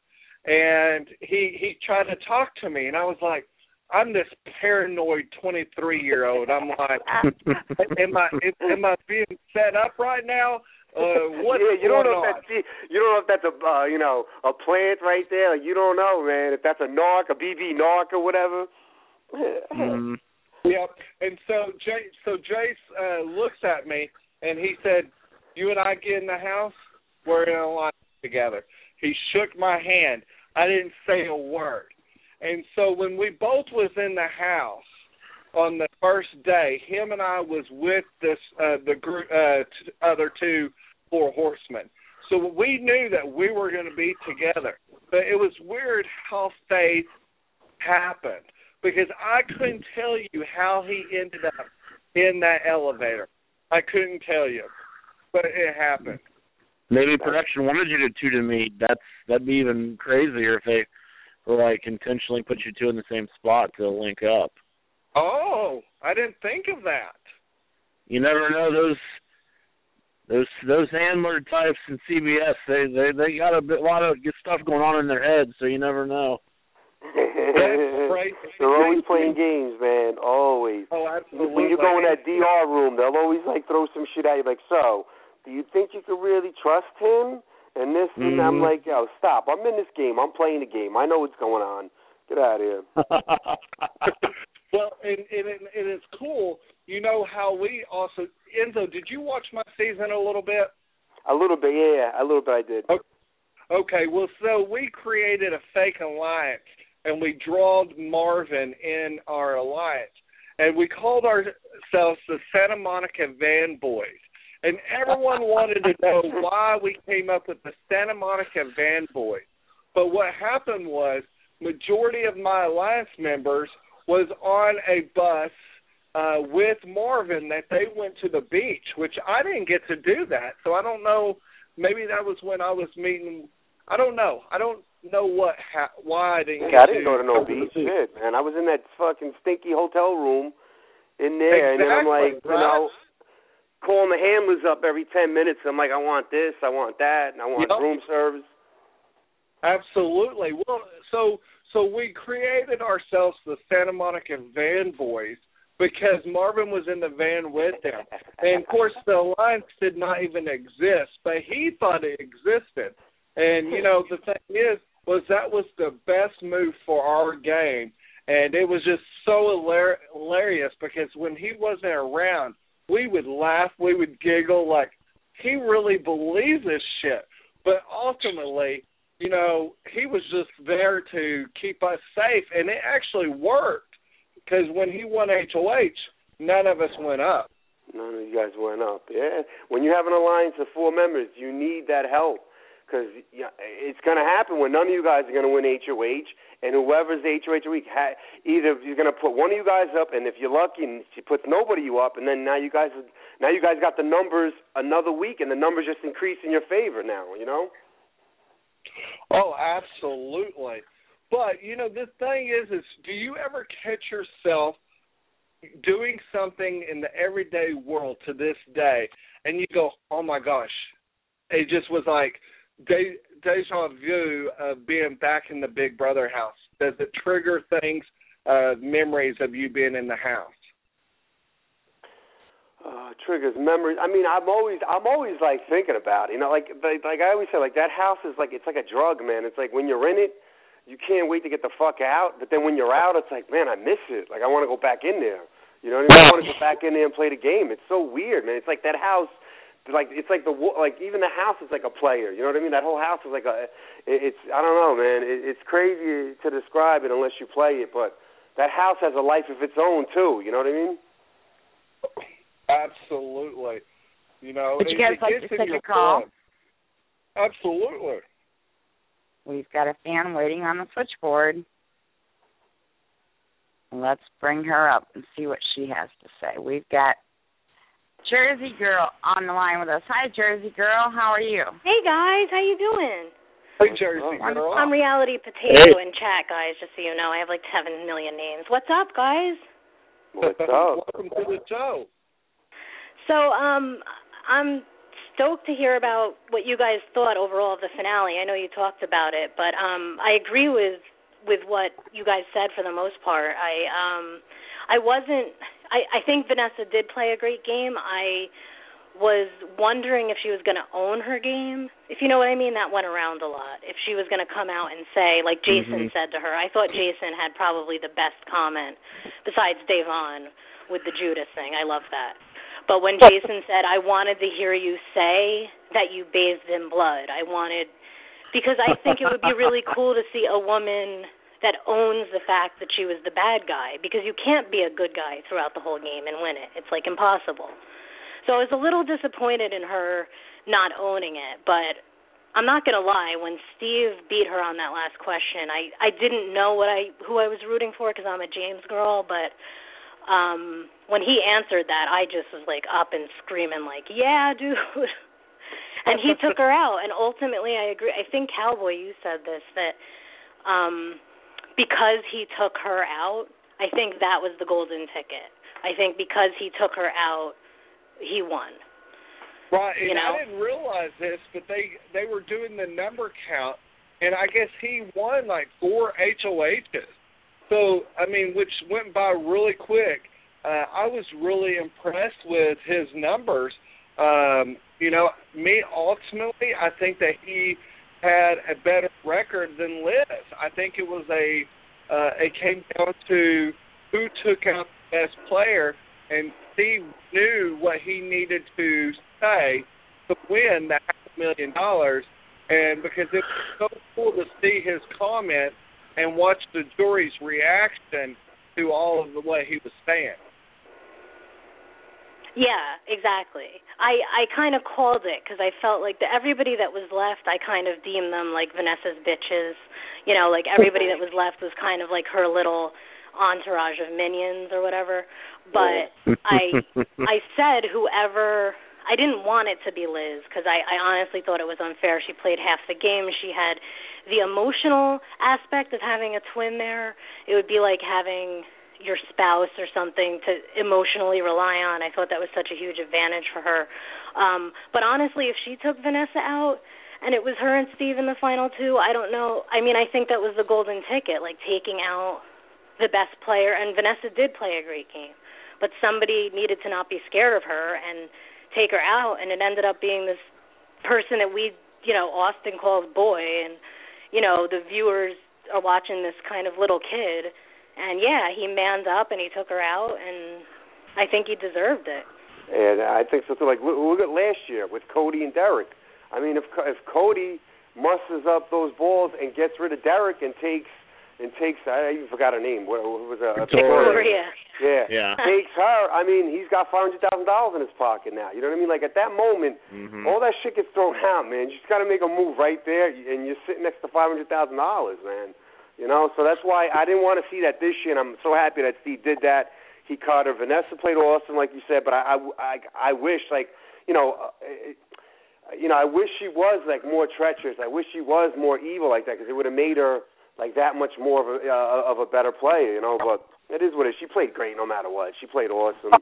and he he tried to talk to me, and I was like, I'm this paranoid 23 year old. I'm like, *laughs* am I am I being set up right now? Uh, what's yeah, you don't know on? if that's you don't know if that's a uh, you know a plant right there. Like, you don't know, man. If that's a narc, a BB narc, or whatever. Mhm. Yep. And so Jay, so Jace uh, looks at me and he said, "You and I get in the house. We're in a line together." He shook my hand. I didn't say a word. And so when we both was in the house on the first day, him and I was with this uh, the group uh, t- other two four horsemen. So we knew that we were going to be together. But it was weird how faith happened because I couldn't tell you how he ended up in that elevator. I couldn't tell you, but it happened. Maybe production wanted you to two to meet. That's that'd be even crazier if they were like intentionally put you two in the same spot to link up. Oh, I didn't think of that. You never know those those those handler types in CBS. They they they got a bit, lot of good stuff going on in their heads, so you never know. right. *laughs* They're always playing games, man. Always. Oh, absolutely. When you go in that DR room, they'll always like throw some shit at you, like, so, do you think you could really trust him? And this, and I'm Mhm. like, yo, stop. I'm in this game. I'm playing the game. I know what's going on. Get out of here. *laughs* well, and, and and it's cool. You know how we also Enzo. Did you watch my season a little bit? A little bit, yeah, a little bit I did. Okay, well, so we created a fake alliance, and we drawed Marvin in our alliance, and we called ourselves the Santa Monica Van Boys. And everyone *laughs* wanted to know why we came up with the Santa Monica Van Boys. But what happened was, majority of my alliance members was on a bus uh with Marvin that they went to the beach, which I didn't get to do that. So I don't know. Maybe that was when I was meeting. I don't know. I don't know what ha- why I didn't. Yeah, I didn't go to no beach. Shit, man. I was in that fucking stinky hotel room in there, and then I'm Exactly, like, you know, calling the handlers up every ten minutes. I'm like, I want this, I want that, and I want Yep. room service. Absolutely. Well, so so we created ourselves the Santa Monica Van Boys because Marvin was in the van with them, and of course the alliance did not even exist, but he thought it existed. And you know the thing is, was that was the best move for our game, and it was just so hilarious because when he wasn't around, we would laugh, we would giggle, like he really believes this shit. But ultimately, you know, he was just there to keep us safe, and it actually worked. Because when he won HOH, none of us went up. None of you guys went up. Yeah. When you have an alliance of four members, you need that help because it's going to happen when none of you guys are going to win HOH, and whoever's HOH week, ha- either you're going to put one of you guys up, and if you're lucky, and she puts nobody you up, and then now you guys now you guys got the numbers another week, and the numbers just increase in your favor now. You know. Oh, absolutely. But you know, the thing is, is do you ever catch yourself doing something in the everyday world to this day, and you go, "Oh my gosh," it just was like de- deja vu of being back in the Big Brother house. Does it trigger things, uh, memories of you being in the house? Uh, triggers memories. I mean, I'm always I'm always like thinking about it. You know, like like, like I always say, like that house is like it's like a drug, man. It's like when you're in it, you can't wait to get the fuck out. But then when you're out, it's like, man, I miss it. Like I want to go back in there. You know what I mean? I want to go back in there and play the game. It's so weird, man. It's like that house. Like it's like the like even the house is like a player. You know what I mean? That whole house is like a. It's I don't know, man. It's crazy to describe it unless you play it, but that house has a life of its own too. You know what I mean? Absolutely. You know, Would you it, guys like gets to take a call? blood. Absolutely. We've got a fan waiting on the switchboard. Let's bring her up and see what she has to say. We've got Jersey Girl on the line with us. Hi, Jersey Girl. How are you? Hey guys, how you doing? Hey, Jersey I'm- girl. I'm Reality Potato in chat, guys. Just so you know, I have like seven million names. What's up, guys? What's up? *laughs* Welcome to the show. So, um, I'm stoked to hear about what you guys thought overall of the finale. I know you talked about it, but um, I agree with with what you guys said for the most part. I um, I wasn't. I I think Vanessa did play a great game. I was wondering if she was going to own her game. If you know what I mean, that went around a lot. If she was going to come out and say, like Jason said to her, I thought Jason had probably the best comment besides Davon with the Judas thing. I love that. But when Jason said, I wanted to hear you say that you bathed in blood, I wanted, because I think it would be really *laughs* cool to see a woman that owns the fact that she was the bad guy, because you can't be a good guy throughout the whole game and win it. It's like impossible. So I was a little disappointed in her not owning it, but I'm not gonna lie. When Steve beat her on that last question, I I didn't know what I who I was rooting for because I'm a James girl, but um when he answered that, I just was like up and screaming like, "Yeah, dude." *laughs* and he took her out and ultimately I agree. I think Cowboy you said this that um because he took her out, I think that was the golden ticket. I think because he took her out, he won. Right, and You know? I didn't realize this, but they they were doing the number count, and I guess he won like four HOHs. So I mean, which went by really quick. Uh, I was really impressed with his numbers. Um, you know, me ultimately, I think that he had a better record than Liz. I think it was a uh, it came down to who took out the best player, and Steve knew what he needed to say to win that half million dollars. And because it was so cool to see his comment and watch the jury's reaction to all of the way he was saying. Yeah, exactly. I I kind of called it because I felt like the, everybody that was left, I kind of deemed them like Vanessa's bitches. You know, like everybody that was left was kind of like her little entourage of minions or whatever. But I *laughs* I said whoever I didn't want it to be Liz because I I honestly thought it was unfair. She played half the game. She had the emotional aspect of having a twin there. It would be like having your spouse or something to emotionally rely on. I thought that was such a huge advantage for her. Um but honestly, if she took Vanessa out and it was her and Steve in the final two, I don't know. I mean, I think that was the golden ticket, like taking out the best player and Vanessa did play a great game. But somebody needed to not be scared of her and take her out and it ended up being this person that we, you know, Austin calls boy and you know, the viewers are watching this kind of little kid and yeah, he manned up and he took her out, and I think he deserved it. And I think so too. Like look, look at last year with Cody and Derek. I mean, if if Cody musters up those balls and gets rid of Derek and takes and takes I even forgot her name. What, what was uh, Victoria. Yeah. Yeah. Takes her. I mean, he's got five hundred thousand dollars in his pocket now. You know what I mean? Like at that moment, Mm-hmm. all that shit gets thrown out, man. You just got to make a move right there, and you're sitting next to five hundred thousand dollars, man. You know, so that's why I didn't want to see that this year, and I'm so happy that Steve did that. He caught her. Vanessa played awesome, like you said, but I, I, I, I wish, like, you know, uh, it, you know, I wish she was like more treacherous. I wish she was more evil like that because it would have made her like that much more of a uh, of a better player, you know. But it is what it is. She played great no matter what. She played awesome,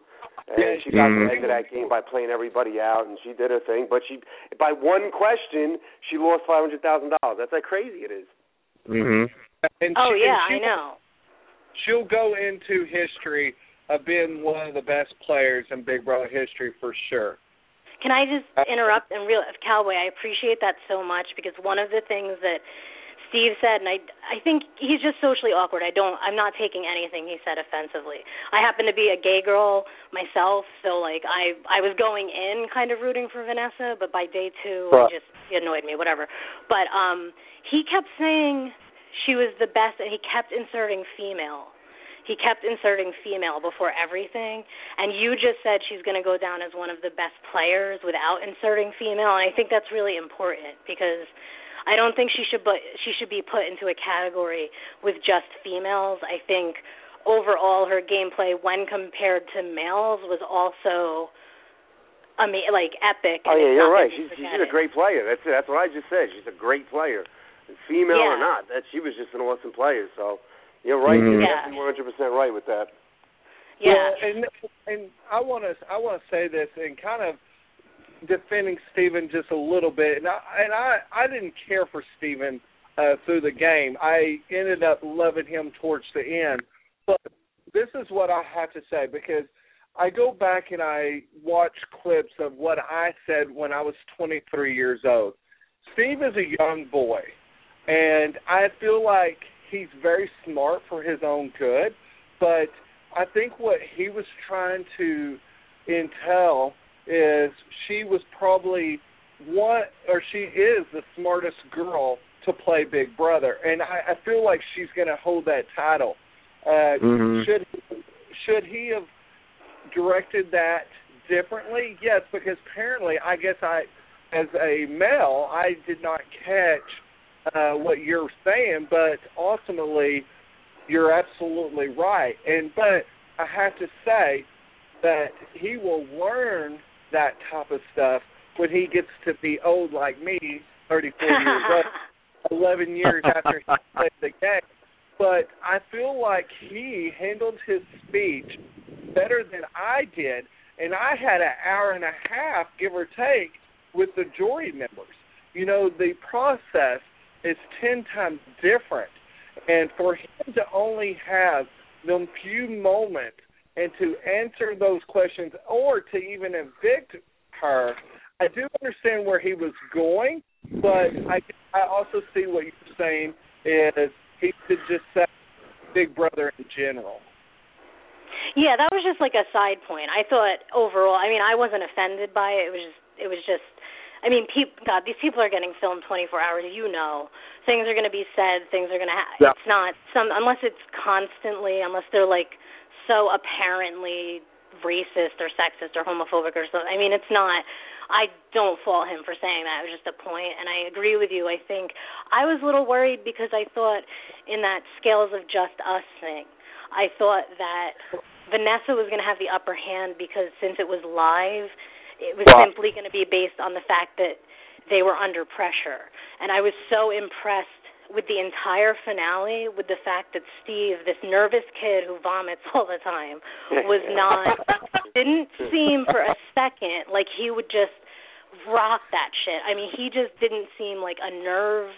and she got Mhm. the end of that game by playing everybody out, and she did her thing. But she, by one question, she lost five hundred thousand dollars. That's how crazy it is. Mhm. And Oh she, yeah, and she, I know. She'll go into history of being one of the best players in Big Brother history for sure. Can I just interrupt and real Cowboy? I appreciate that so much because one of the things that Steve said, and I I think he's just socially awkward. I don't I'm not taking anything he said offensively. I happen to be a gay girl myself, so like I I was going in kind of rooting for Vanessa, but by day two, Right. it just he annoyed me, whatever. But um he kept saying she was the best, and he kept inserting female. He kept inserting female before everything, and you just said she's going to go down as one of the best players without inserting female, and I think that's really important because I don't think she should but she should be put into a category with just females. I think overall her gameplay when compared to males was also ama- like epic. Oh yeah, you're right. She's she's a great player. That's that's what I just said. She's a great player, female or not. That she was just an awesome player. So you're right. Mhm. You're Yeah. 100 percent right with that. Yeah. Well, and and I want to I want to say this and kind of defending Steven just a little bit. And I and I I didn't care for Steven uh through the game. I ended up loving him towards the end. But this is what I have to say because I go back and I watch clips of what I said when I was 23 years old. Steve is a young boy, and I feel like he's very smart for his own good, but I think what he was trying to entail is she was probably one or she is the smartest girl to play Big Brother, and I, I feel like she's going to hold that title. Uh, Mhm. Should should he have directed that differently? Yes, because apparently, I guess I, as a male, I did not catch uh, what you're saying, but ultimately, you're absolutely right. And but I have to say that he will learn that type of stuff when he gets to be old like me, 34 years *laughs* old, 11 years after he *laughs* played the game. But I feel like he handled his speech better than I did, and I had an hour and a half, give or take, with the jury members. You know, the process is ten times different, and for him to only have them few moments and to answer those questions or to even evict her, I do understand where he was going, but I I also see what you're saying is he could just say Big Brother in general. Yeah, that was just like a side point. I thought overall, I mean, I wasn't offended by it. It was just, it was just. I mean, peop God, these people are getting filmed 24 hours. You know, things are going to be said. Things are going to. Ha- Yeah. It's not some unless it's constantly, unless they're like so apparently racist or sexist or homophobic or something. I mean, it's not. I don't fault him for saying that. It was just a point, and I agree with you. I think I was a little worried because I thought in that scales of just us thing, I thought that Vanessa was going to have the upper hand because since it was live, it was Right. simply going to be based on the fact that they were under pressure. And I was so impressed with the entire finale with the fact that Steve, this nervous kid who vomits *laughs* all the time, was *laughs* not didn't *laughs* seem for a second like he would just rock that shit. I mean, he just didn't seem like a nerve.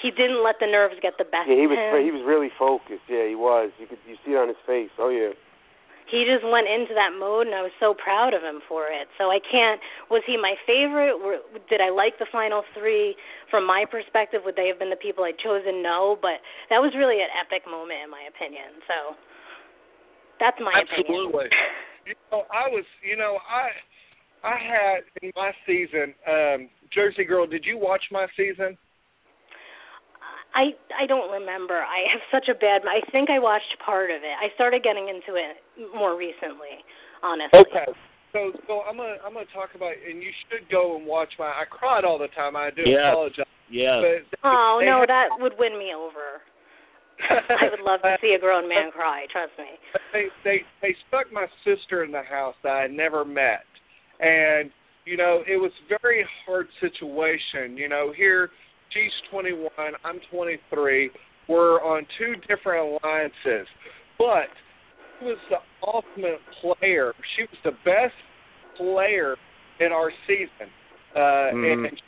He didn't let the nerves get the best Yeah, he of was him. he was really focused. Yeah, he was. You could you see it on his face. Oh yeah. He just went into that mode and I was so proud of him for it. So I can't was he my favorite? Were, did I like the final 3 from my perspective? Would they have been the people I'd chosen? No, but that was really an epic moment in my opinion. So that's my opinion. Absolutely. *laughs* You know, I was, you know, I I had in my season, um, Jersey Girl. Did you watch my season? I I don't remember. I have such a bad. I think I watched part of it. I started getting into it more recently, honestly. Okay. So, so I'm gonna I'm gonna talk about, and you should go and watch my. I cried all the time. I do Yes. apologize. Yes. But Oh no, had- that would win me over. *laughs* I would love to see a grown man cry. Trust me. they they they stuck my sister in the house that I never met, and you know it was a very hard situation. You know, here she's 21, I'm 23. We're on two different alliances, but she was the ultimate player. She was the best player in our season, uh, Mhm. and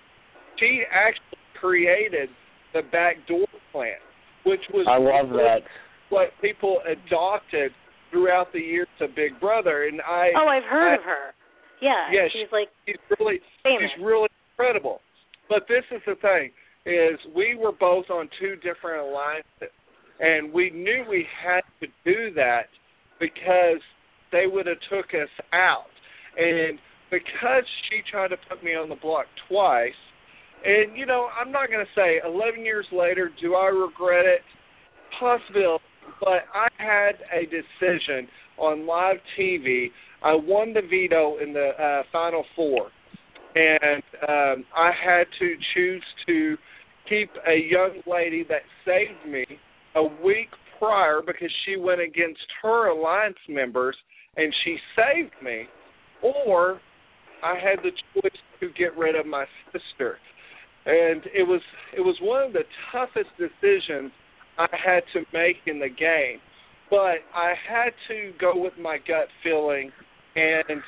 she actually created the backdoor plan, which was I love that. what people adopted throughout the years of Big Brother, and I. Oh, I've heard I, of her. Yeah, yeah, she's like she's really famous. she's really incredible. But this is the thing: is we were both on two different alliances, and we knew we had to do that because they would have took us out, and because she tried to put me on the block twice, and you know I'm not going to say 11 years later do I regret it, possibly, but I had a decision on live TV. I won the veto in the uh, final four, and um, I had to choose to keep a young lady that saved me a week prior because she went against her alliance members and she saved me, or I had the choice to get rid of my sister. And it was it was one of the toughest decisions I had to make in the game. But I had to go with my gut feeling and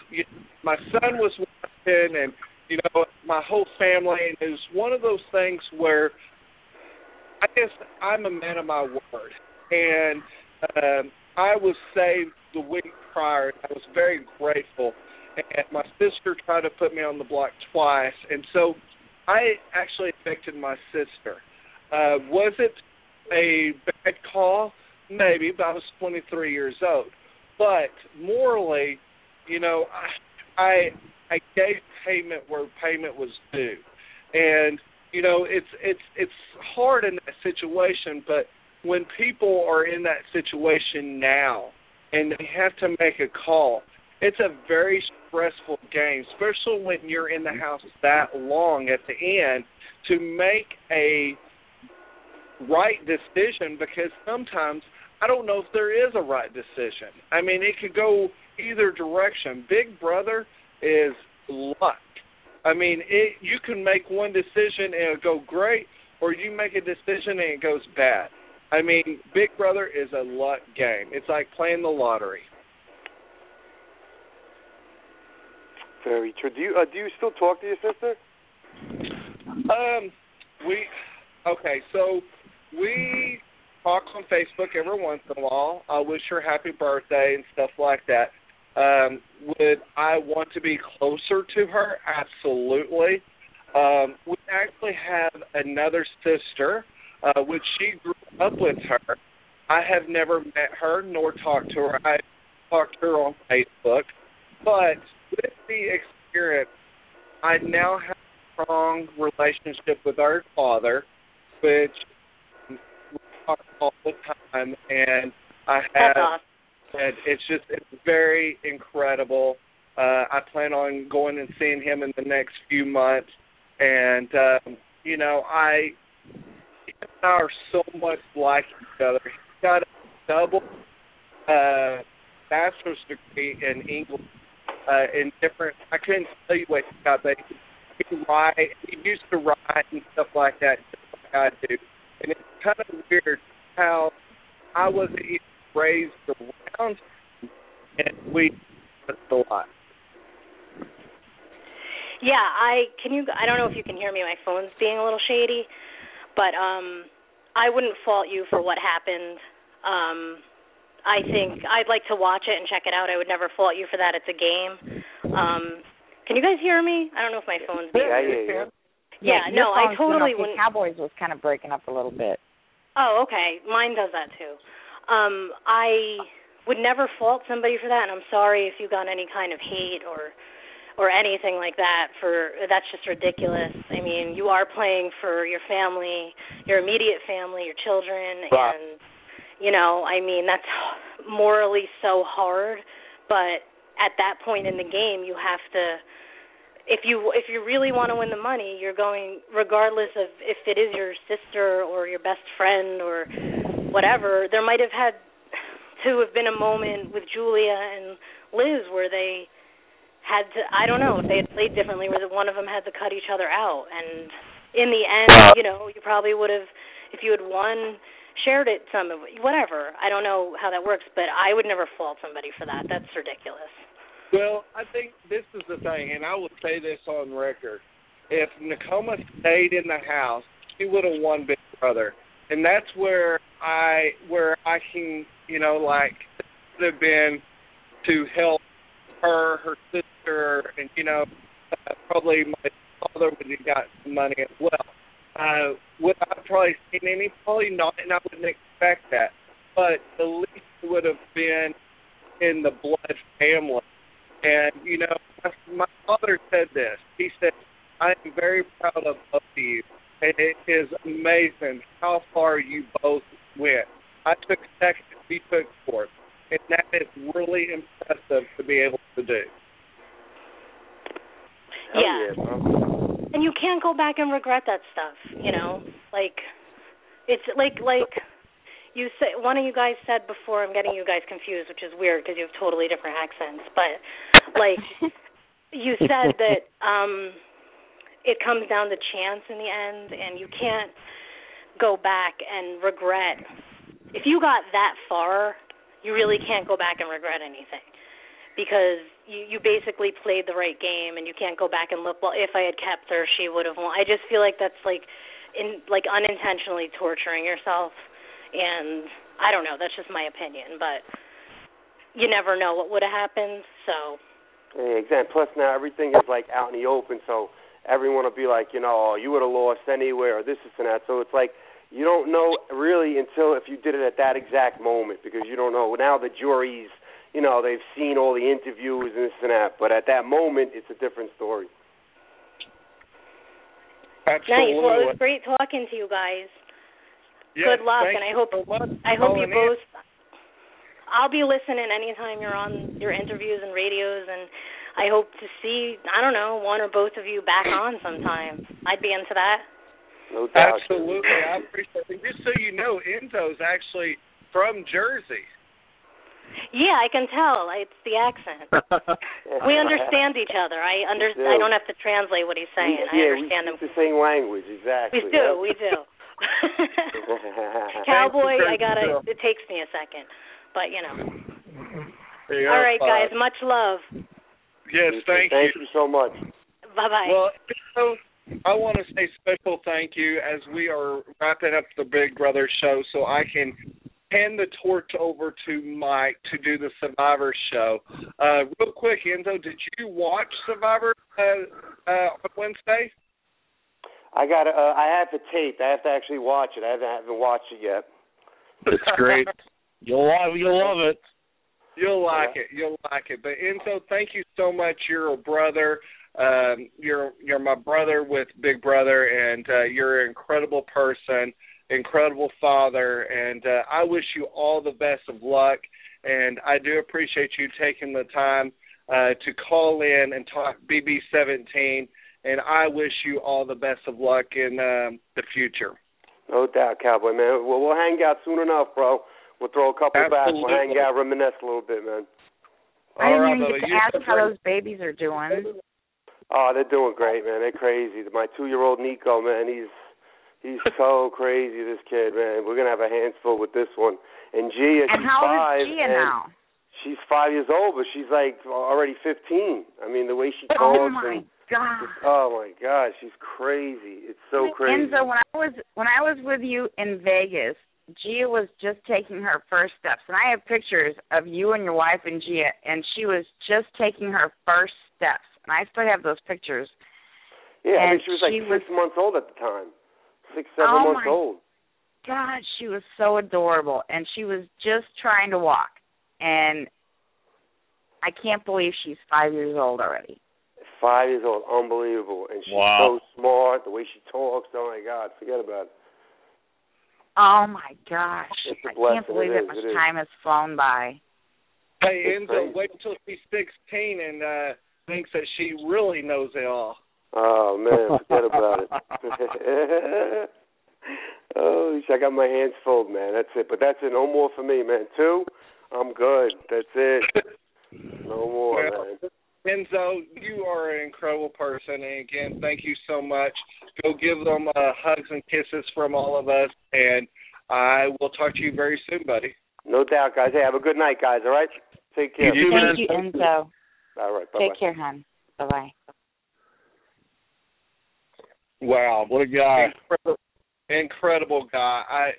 my son was watching and you know my whole family and it was one of those things where I guess I'm a man of my word and um I was saved the week prior. I was very grateful and my sister tried to put me on the block twice and so I actually affected my sister. Uh was it a bad call? Maybe, but I was 23 years old. But morally, you know, I I I gave payment where payment was due, and you know, it's it's it's hard in that situation. But when people are in that situation now and they have to make a call, it's a very stressful game, especially when you're in the mm-hmm. house that long at the end to make a right decision because sometimes I don't know if there is a right decision. I mean, it could go either direction. Big Brother is luck. I mean, it you can make one decision and it'll go great, or you make a decision and it goes bad. I mean, Big Brother is a luck game. It's like playing the lottery. Very true. Do you uh, do you still talk to your sister? Um, we okay. So we talk on Facebook every once in a while. I wish her happy birthday and stuff like that. Um, would I want to be closer to her? Absolutely. Um, we actually have another sister, uh, which she grew up with her. I have never met her nor talked to her. I talked to her on Facebook. But with the experience, I now have a strong relationship with our father, which we talk all the time, and I have. That's. And it's just it's very incredible. Uh, I plan on going and seeing him in the next few months, and um, you know I and I are so much like each other. He's got a double uh, bachelor's degree in English uh, in different. I couldn't tell you what he got, but he write. He used to write and stuff like that, just like I do. And it's kind of weird how I wasn't even raised around him, and we discussed a lot. Yeah, I can you I don't know if you can hear me. My phone's being a little shady, but um I wouldn't fault you for what happened. Um I think I'd like to watch it and check it out. I would never fault you for that. It's a game. Um can you guys hear me? I don't know if my phone's being Yeah, I hear you. Yeah, no, I totally wouldn't. Cowboys was kind of breaking up a little bit. Oh, okay. Mine does that too. Um, I would never fault somebody for that, and I'm sorry if you got any kind of hate or or anything like that. For that's just ridiculous. I mean, you are playing for your family, your immediate family, your children, Right. and you know, I mean, that's morally so hard. But at that point in the game, you have to if you if you really want to win the money, you're going regardless of if it is your sister or your best friend or whatever. There might have had to have been a moment with Julia and Liz where they had to I don't know if they had played differently where the, one of them had to cut each other out and in the end, you know, you probably would have if you had won shared it some of whatever. I don't know how that works, but I would never fault somebody for that. That's ridiculous. Well, I think this is the thing, and I will say this on record. If Nakoma stayed in the house, she would have won Big Brother, and that's where I where I can you know like would have been to help her, her sister, and you know, uh, probably my father would have got some money as well. Uh, would I probably seen any? Probably not, and I wouldn't expect that. But the least would have been in the blood family. And you know, my, my father said this. He said, "I am very proud of both of you, it is amazing how far you both went. I took second, you took fourth, and that is really impressive to be able to do." Hell Yeah. yeah, and you can't go back and regret that stuff you know like it's like like you say one of you guys said before i'm getting you guys confused which is weird because you have totally different accents but like *laughs* you said that um it comes down to chance in the end and you can't go back and regret if you got that far you really can't go back and regret anything because you you basically played the right game and you can't go back and look well if I had kept her she would have won. I just feel like that's like in like unintentionally torturing yourself and I don't know, that's just my opinion, but you never know what would have happened, so Yeah, exactly. Plus now everything is like out in the open, so everyone will be like, you know, oh, you would have lost anywhere, or this, this, and that. So it's like you don't know really until if you did it at that exact moment, because you don't know. Now the jury's, you know, they've seen all the interviews and this and that, but at that moment, it's a different story. Absolutely. nice. Well, it was great talking to you guys. Yes, Good luck, and I hope so I hope you for in. both. I'll be listening anytime you're on your interviews and radios, and I hope to see I don't know one or both of you back on sometime. I'd be into that. No doubt. Absolutely, I appreciate it. Just so you know, Enzo's actually from Jersey. Yeah, I can tell. It's the accent. *laughs* we understand each other. I under do. I don't have to translate what he's saying. I yeah, understand we him. speak the same language, exactly. We do. We do. *laughs* Cowboy, I gotta. It takes me a second, but you know. There you All are, right, guys. Much love. Yes, thank, Thank you. you so much. Bye bye. Well, so I want to say special thank you as we are wrapping up the Big Brother show, so I can hand the torch over to Mike to do the Survivor show. Uh, real quick, Enzo, did you watch Survivor uh, uh, on Wednesday? I got. to Uh, I have the tape. I have to actually watch it. I haven't, I haven't watched it yet. It's great. *laughs* You'll love you'll love it. You'll like it. You'll like it. But Enzo, thank you so much. You're a brother. Um, you're you're my brother with Big Brother, and uh, you're an incredible person, incredible father, and uh, I wish you all the best of luck. And I do appreciate you taking the time uh, to call in and talk BB17. And I wish you all the best of luck in um, the future. No doubt, Cowboy man. We'll, we'll hang out soon enough, bro. We'll throw a couple back. We'll hang Absolutely. out, reminisce a little bit, man. I All didn't right, even get to ask how those babies are doing. Oh, they're doing great, man. They're crazy. My two-year-old Nico, man, he's he's *laughs* so crazy. This kid, man. We're gonna have a handful with this one. And Gia, And she's how old five, is Gia and now? she's five years old, but she's like already fifteen. I mean, the way she oh talks Oh my and god. oh my god, she's crazy. It's so crazy. Enzo, when I was when I was with you in Vegas, Gia was just taking her first steps, and I have pictures of you and your wife and Gia, and she was just taking her first steps, and I still have those pictures. yeah, I and think she was like she six months old at the time. Six, seven Oh, months my- old. God, she was so adorable, and she was just trying to walk, and I can't believe she's five years old already. Five years old, unbelievable, and she's Wow. so smart. The way she talks, oh my God, forget about it. Oh my gosh, It's a I blessing. can't believe It that is, much it is. time has flown by. Hey It's Enzo, crazy. wait until she's 16 and uh, thinks that she really knows it all. Oh man, *laughs* forget about it. *laughs* oh, I got my hands full, man. That's it. But that's it. No more for me, man. Two, I'm good. That's it. No more, Well, man. Enzo, you are an incredible person, and again, thank you so much. Go give them uh, hugs and kisses from all of us, and I will talk to you very soon, buddy. No doubt, guys. Hey, have a good night, guys. All right. Take care. You too, man. Thank you, Enzo. All right. Bye bye. Take care, hon. Bye bye. Wow, What a guy. incredible, incredible guy. I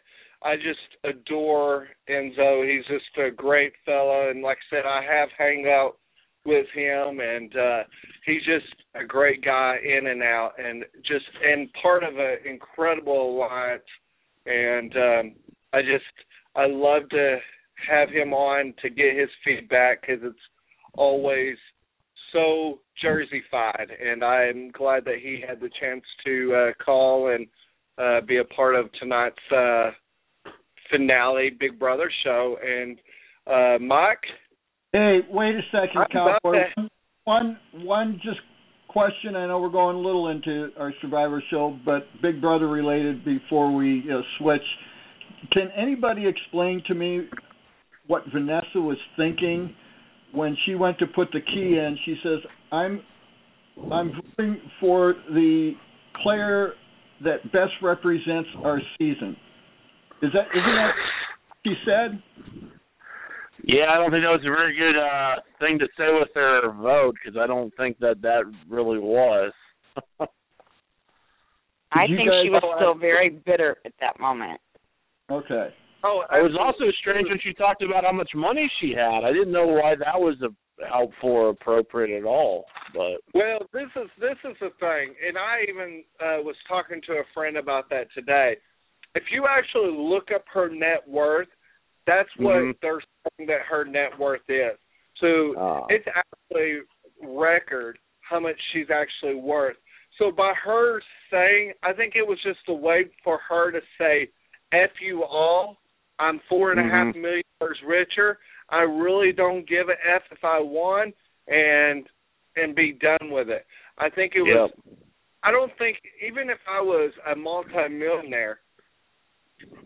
I just adore Enzo. He's just a great fellow, and like I said, I have hang out with him, and uh, he's just a great guy in and out, and just and part of an incredible alliance. And um, I just I love to have him on to get his feedback because it's always so Jersey-fied, and I'm glad that he had the chance to uh, call and uh, be a part of tonight's uh, finale Big Brother show. And uh, Mike, Hey, wait a second, Cowboy. One, one just question. I know we're going a little into our Survivor show, but Big Brother related before we uh, switch. Can anybody explain to me what Vanessa was thinking when she went to put the key in? She says, "I'm, I'm voting for the player that best represents our season." Is that isn't that she said? Yeah, I don't think that was a very good uh thing to say with their vote because I don't think that that really was. *laughs* I think she was still have- very bitter at that moment. Okay. oh, It was also strange when she talked about how much money she had. I didn't know why that was a helpful or appropriate at all. But Well, this is this is the thing, and I even uh, was talking to a friend about that today. If you actually look up her net worth, that's what Mhm. they're saying that her net worth is. So uh, it's actually record how much she's actually worth. So by her saying, I think it was just a way for her to say, "F you all, I'm four and a half Mhm. million dollars richer. I really don't give a f if I won, and and be done with it." I think it was. I don't think even if I was a multimillionaire,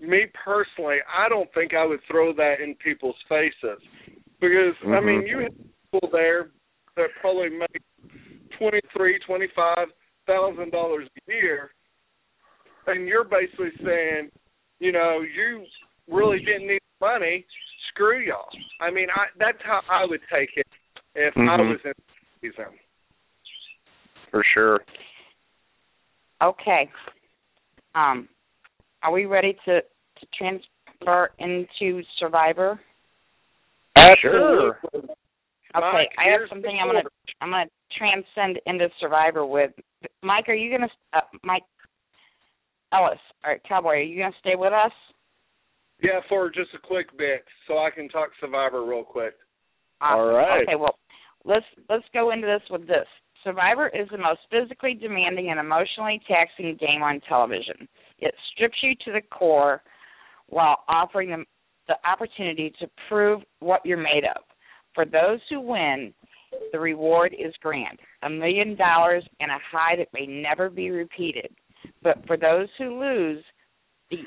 me personally, I don't think I would throw that in people's faces because I Mhm. mean you have people there that probably make twenty three, twenty five thousand dollars a year, and you're basically saying, you know, you really didn't need money. Screw y'all. I mean, I that's how I would take it if I Mhm. was in season. for sure. Okay. Um, are we ready to to transfer into Survivor? Sure. Okay, Mike, I have something I'm gonna. I'm gonna transcend into Survivor with. Mike, are you gonna uh, Mike Ellis? All right, Cowboy, are you gonna stay with us? Yeah, for just a quick bit, so I can talk Survivor real quick. Awesome. All right. Okay, well, let's let's go into this with this. Survivor is the most physically demanding and emotionally taxing game on television. It strips you to the core while offering them the opportunity to prove what you're made of. For those who win, the reward is grand a million dollars and a high that may never be repeated. But for those who lose, the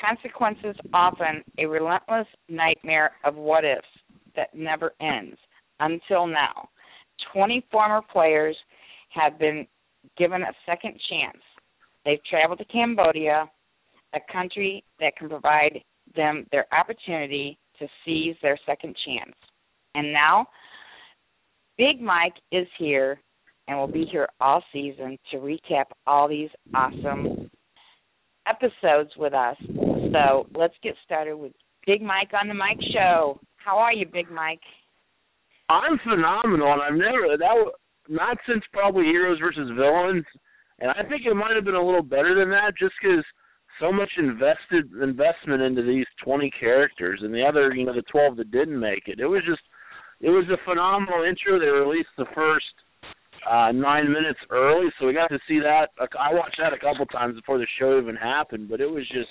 consequences often a relentless nightmare of what ifs that never ends until now. 20 former players have been given a second chance. They've traveled to Cambodia, a country that can provide them their opportunity to seize their second chance. And now, Big Mike is here and will be here all season to recap all these awesome episodes with us. So let's get started with Big Mike on the Mike Show. How are you, Big Mike? I'm phenomenal, and I've never that not since probably Heroes versus Villains, and I think it might have been a little better than that, just because so much invested investment into these 20 characters, and the other, you know, the 12 that didn't make it. It was just, it was a phenomenal intro. They released the first uh nine minutes early, so we got to see that. I watched that a couple times before the show even happened, but it was just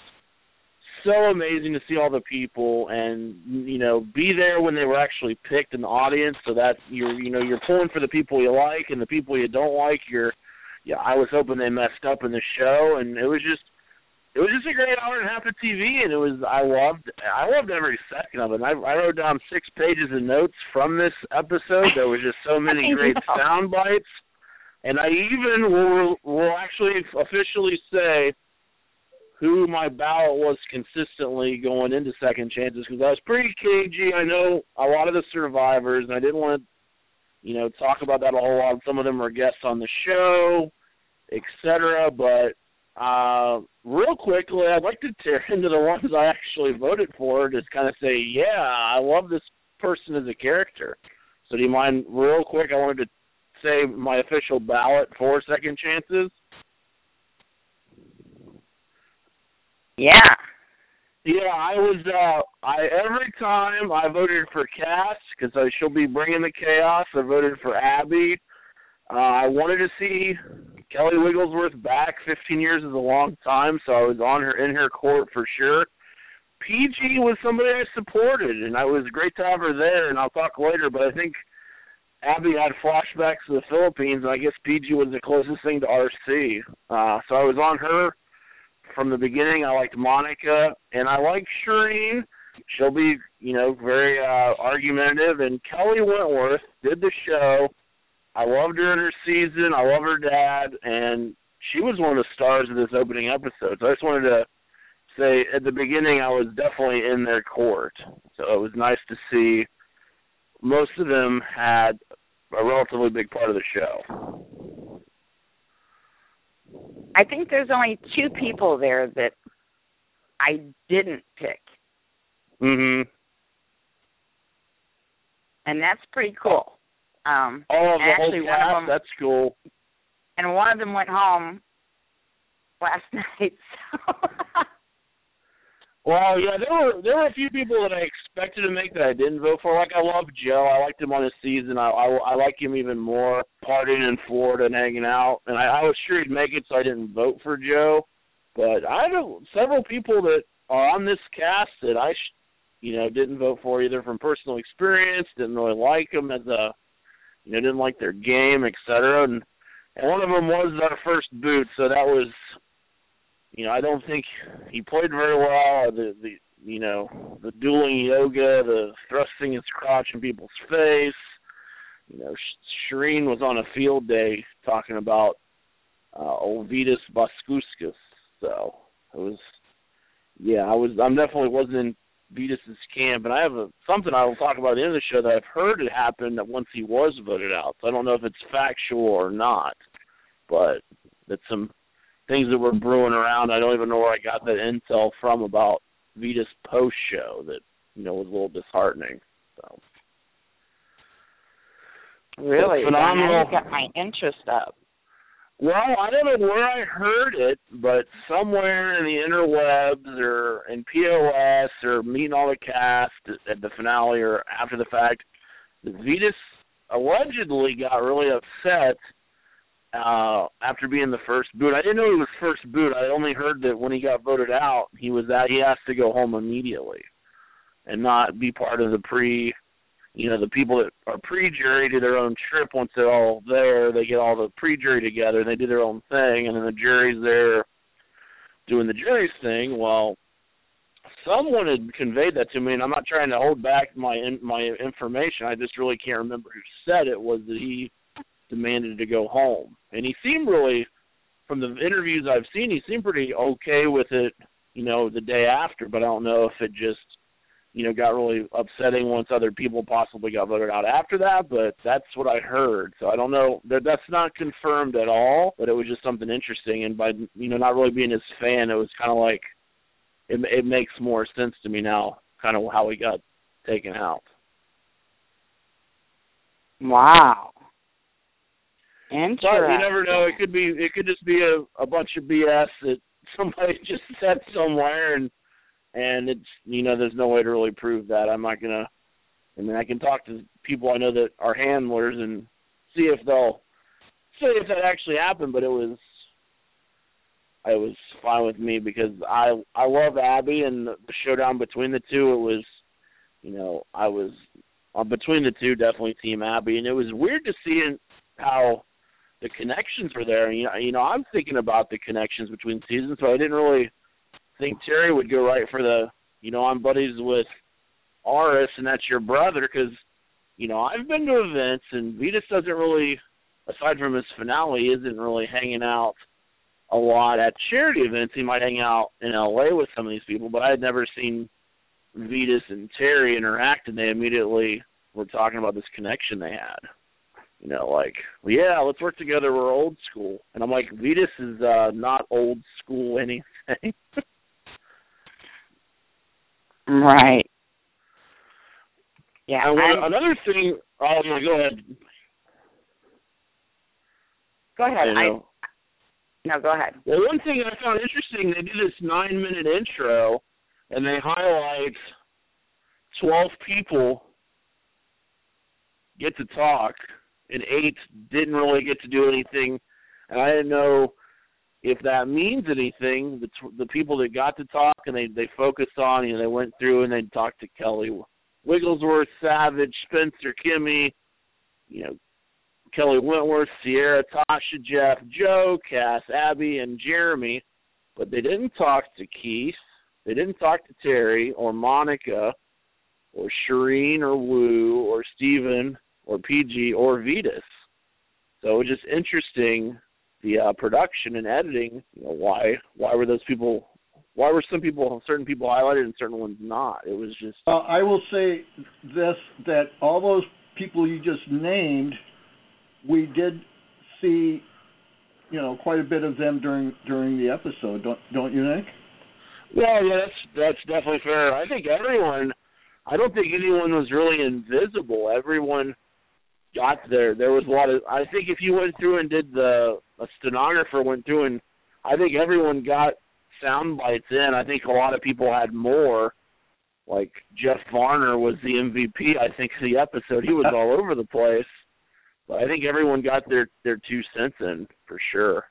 so amazing to see all the people and you know be there when they were actually picked in the audience so that you're you know you're pulling for the people you like and the people you don't like you're yeah I was hoping they messed up in the show and it was just it was just a great hour and a half of TV and it was I loved I loved every second of it. And I I wrote down six pages of notes from this episode. There was just so *laughs* many great sound bites. And I even will will actually officially say who my ballot was consistently going into second chances because I was pretty cagey. I know a lot of the survivors, and I didn't want to, you know, talk about that a whole lot. Some of them were guests on the show, etc. But Uh, real quickly, I'd like to tear *laughs* into the ones I actually voted for. Just kind of say, yeah, I love this person as a character. So do you mind, real quick? I wanted to say my official ballot for second chances. Yeah. Yeah, I was. uh I every time I voted for Kass because she'll be bringing the chaos. I voted for Abi. Uh, I wanted to see Kelly Wigglesworth back. 15 years is a long time, so I was on her in her court for sure. PG was somebody I supported, and I was great to have her there. And I'll talk later, but I think Abi had flashbacks to the Philippines, and I guess PG was the closest thing to RC. Uh, so I was on her from the beginning. I liked Monica, and I like Shirin. She'll be, you know, very uh, argumentative. And Kelley Wentworth did the show. I loved her in her season. I love her dad, and she was one of the stars of this opening episode. So I just wanted to say at the beginning I was definitely in their court. So it was nice to see most of them had a relatively big part of the show. I think there's only two people there that I didn't pick. Mhm. And that's pretty cool. Um All of the actually whole cast, them that's cool. and one of them went home last *laughs* night. So Well, yeah, there were there were a few people that I expected to make that I didn't vote for. Like I love Joe. I liked him on his season. I I, I like him even more partying in Florida and hanging out. And I, I was sure he'd make it, so I didn't vote for Joe. But I know several people that are on this cast that I, sh- you know, didn't vote for either from personal experience. Didn't really like them as a, you know, didn't like their game, etc. And and one of them was our first boot, so that was you know, I don't think he played very well. The the you know the dueling yoga, the thrusting his crotch in people's face. You know, Shirin was on a field day talking about uh, old Vytas Baskauskas. So it was, yeah, I was. I'm definitely wasn't in Vytas's camp, and I have a, something I will talk about at the end of the show that I've heard it happened that once he was voted out. So I don't know if it's factual or not, but it's some things that were brewing around. I don't even know where I got that intel from about Vytas post show that you know was a little disheartening. So really, phenomenal. Now you got my interest up. Well, I don't know where I heard it, but somewhere in the interwebs or in POS or meeting all the cast at, the finale or after the fact, Vytas allegedly got really upset uh after being the first boot. I didn't know he was first boot. I only heard that when he got voted out, he was that he has to go home immediately and not be part of the pre you know, the people that are pre jury do their own trip once they're all there, they get all the pre jury together and they do their own thing and then the jury's there doing the jury's thing. Well, someone had conveyed that to me and I'm not trying to hold back my in, my information. I just really can't remember who said it was that he demanded to go home. And he seemed really, from the interviews I've seen, he seemed pretty okay with it, you know, the day after. But I don't know if it just, you know, got really upsetting once other people possibly got voted out after that. But that's what I heard. So I don't know. That that's not confirmed at all. But it was just something interesting. And by you know not really being his fan, it was kind of like it it makes more sense to me now, kind of how he got taken out. Wow. But Interesting. you never know. It could be. It could just be a a bunch of BS that *laughs* somebody just said somewhere, and and it's you know there's no way to really prove that. I'm not gonna. I mean, I can talk to people I know that are handlers and see if they'll say if that actually happened. But it was. It was fine with me because I I love Abi and the showdown between the two. It was, you know, I was uh, between the two definitely Team Abi, and it was weird to see how the connections were there. You know, you know, I'm thinking about the connections between seasons, but I didn't really think Terry would go right for the. You know, I'm buddies with Aras, and that's your brother, because you know I've been to events, and Vytas doesn't really, aside from his finale, isn't really hanging out a lot at charity events. He might hang out in LA with some of these people, but I had never seen Vytas and Terry interact, and they immediately were talking about this connection they had. you know, like, well, yeah, let's work together. We're old school, and I'm like, Vytas is uh not old school *laughs* anything. Right. Yeah. And I'm- another thing. Oh, yeah, go ahead. go ahead. I no, go ahead. Well, one thing I found interesting, they do this nine-minute intro, and they highlight twelve people get to talk, and eight didn't really get to do anything. And I didn't know if that means anything. The t- the people that got to talk and they they focused on, you know, they went through and they talked to Kelly Wigglesworth, Savage, Spencer, Kimmi, you know, Kelley Wentworth, Ciera, Tasha, Jeff, Joe, Kass, Abi, and Jeremy, but they didn't talk to Keith. They didn't talk to Terry or Monica or Shirin or Woo or Stephen or PG or Vytas. So it was just interesting the uh, production and editing. You know, why why were those people? Why were some people certain people highlighted and certain ones not? It was just Uh, I will say this: that all those people you just named, we did see, you know, quite a bit of them during during the episode. Don't don't you think? Well, yeah, that's that's definitely fair. I think everyone. I don't think anyone was really invisible. Everyone got there. There was a lot of. I think if you went through and did the a stenographer went through and I think everyone got sound bites in. I think a lot of people had more. Like Jeff Varner was the MVP. I think of the episode he was *laughs* all over the place. But I think everyone got their their two cents in for sure.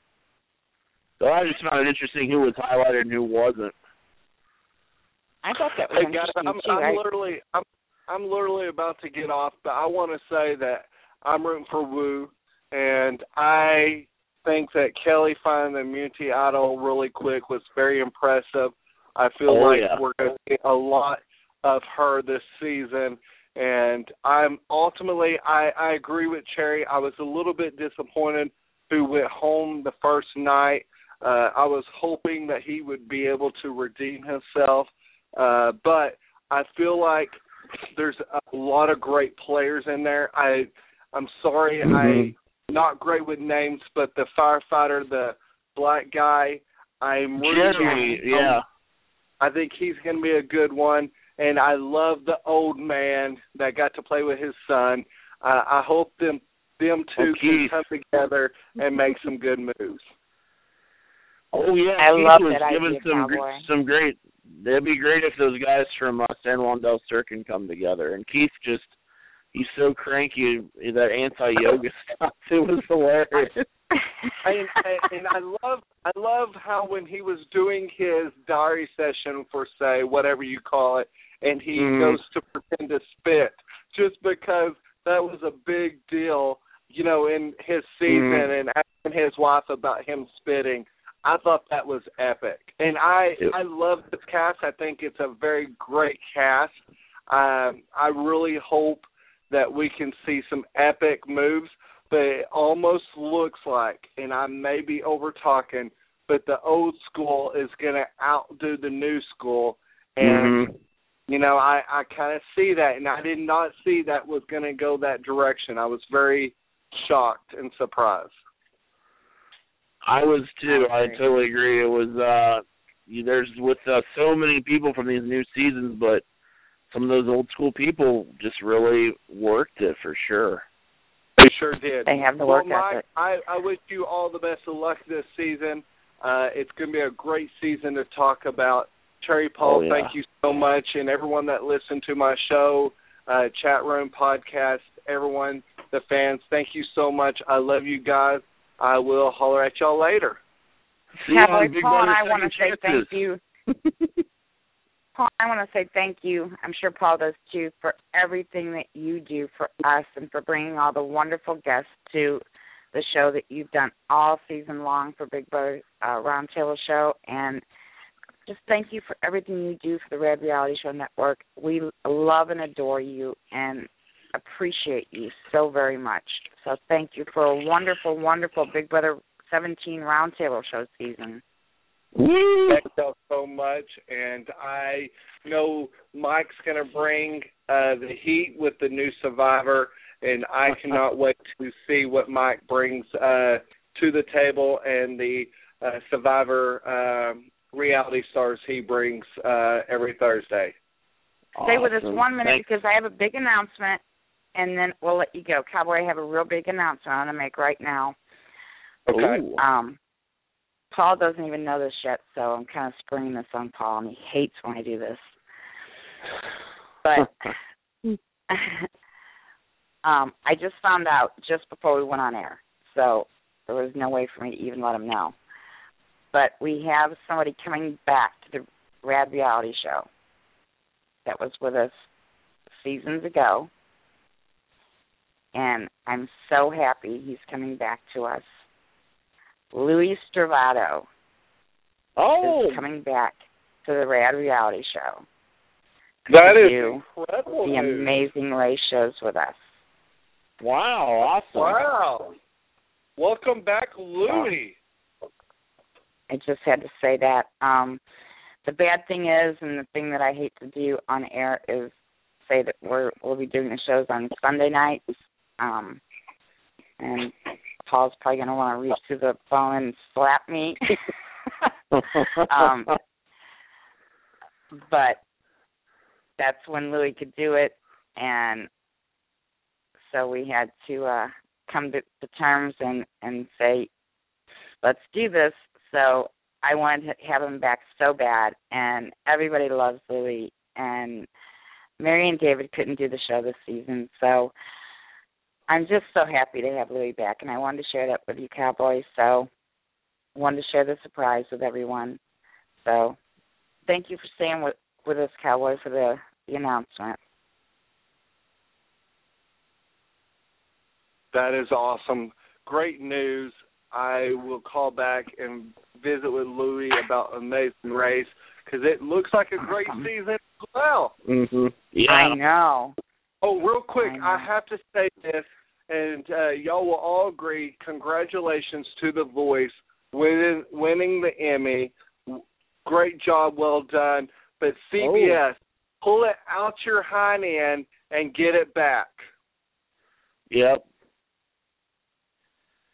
So I just found it interesting who was highlighted and who wasn't. I thought that was Hey guys, interesting I'm, too. I'm literally I'm I'm literally about to get off, but I want to say that I'm rooting for Woo, and I think that Kelly finding the immunity idol really quick was very impressive. I feel Oh, like yeah. we're going to get a lot of her this season, and I'm ultimately I I agree with Cherry. I was a little bit disappointed who went home the first night. Uh, I was hoping that he would be able to redeem himself, uh, but I feel like there's a lot of great players in there. I I'm sorry Mhm. I not great with names, but the firefighter, the black guy, I'm rooting Jeremy, for- yeah. I think he's going to be a good one, and I love the old man that got to play with his son. Uh, I hope them them two Oh, can come together and make some good moves. Oh yeah, I Keith love was that given idea, some gr- some great. It'd be great if those guys from uh, San Juan del Sur can come together. And Keith just he's so cranky that anti yoga *laughs* stuff. It was hilarious. and, and I love I love how when he was doing his diary session for say whatever you call it, and he Mhm. goes to pretend to spit just because that was a big deal, you know, in his season Mhm. and asking his wife about him spitting. I thought that was epic, and I Yep. I love this cast. I think it's a very great cast. Um, I really hope that we can see some epic moves but it almost looks like, and I may be over talking, but the old school is going to outdo the new school, and Mhm. you know I I kind of see that, and I did not see that was going to go that direction. I was very shocked and surprised. I was too. I I totally agree. It was uh you- there's with uh, so many people from these new seasons, but some of those old school people just really worked it for sure. They sure did. They have the well, work Mike, ethic. I, I wish you all the best of luck this season. Uh, it's going to be a great season to talk about. Cherry Paul, Oh, yeah. thank you so much, and everyone that listened to my show, uh, chat room podcast, everyone, the fans, thank you so much. I love you guys. I will holler at y'all later. See you Cowboy on Paul and I want to say thank you. *laughs* Paul, I want to say thank you. I'm sure Paul does too for everything that you do for us and for bringing all the wonderful guests to the show that you've done all season long for Big Brother uh, Roundtable Show. And just thank you for everything you do for the Red Reality Show Network. We love and adore you and appreciate you so very much. So thank you for a wonderful, wonderful Big Brother 17 Roundtable Show season. Woo! Thank y'all so much, and I know Mike's going to bring uh, the heat with the new Survivor, and I *laughs* cannot wait to see what Mike brings uh, to the table and the uh, Survivor um, reality stars he brings uh, every Thursday. Stay with us one minute Thanks. because I have a big announcement, and then we'll let you go. Cowboy, I have a real big announcement I want to make right now. Okay. Ooh. Um, Paul doesn't even know this yet, so I'm kind of springing this on Paul, and he hates when I do this. But *laughs* um, I just found out just before we went on air, so there was no way for me to even let him know. But we have somebody coming back to the Rad Reality Show that was with us seasons ago, and I'm so happy he's coming back to us. Louis Stravato Oh, is coming back to the Rad Reality Show. that is you incredible the news. Amazing Race shows with us. Wow, awesome. Wow. Welcome back, Louie. I just had to say that. Um the bad thing is and the thing that I hate to do on air is say that we're we'll be doing the shows on Sunday nights. Um and Paul's probably gonna want to reach to the phone and slap me. *laughs* um but that's when Louis could do it and so we had to uh come to, to terms and and say let's do this so I wanted to have him back so bad and everybody loves Louis and Mary and David couldn't do the show this season so I'm just so happy to have Louis back and I wanted to share that with you cowboys so wanted to share the surprise with everyone so thank you for staying with with us cowboy for the the announcement That is awesome. Great news. I will call back and visit with Louie about Amazing Race because it looks like a great season as well. Mhm. Yeah. I know Oh, real quick, I. I have to say this, and uh, y'all will all agree. Congratulations to The Voice winning winning the Emmy. Great job, well done. But CBS, pull it out your hind end and get it back. Yep.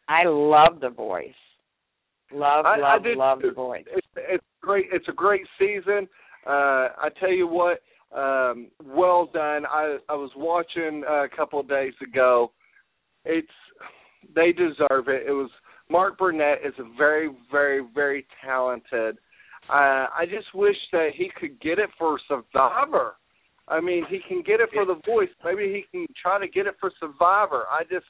I love the voice. Love, I- I love, did love the voice. It's it's great. It's a great season. Uh, I tell you what, um, well done. I I was watching uh, a couple of days ago. It's they deserve it. It was Mark Burnett is a very very very talented. Uh, I just wish that he could get it for Survivor. I mean, he can get it for The Voice. Maybe he can try to get it for Survivor. I just,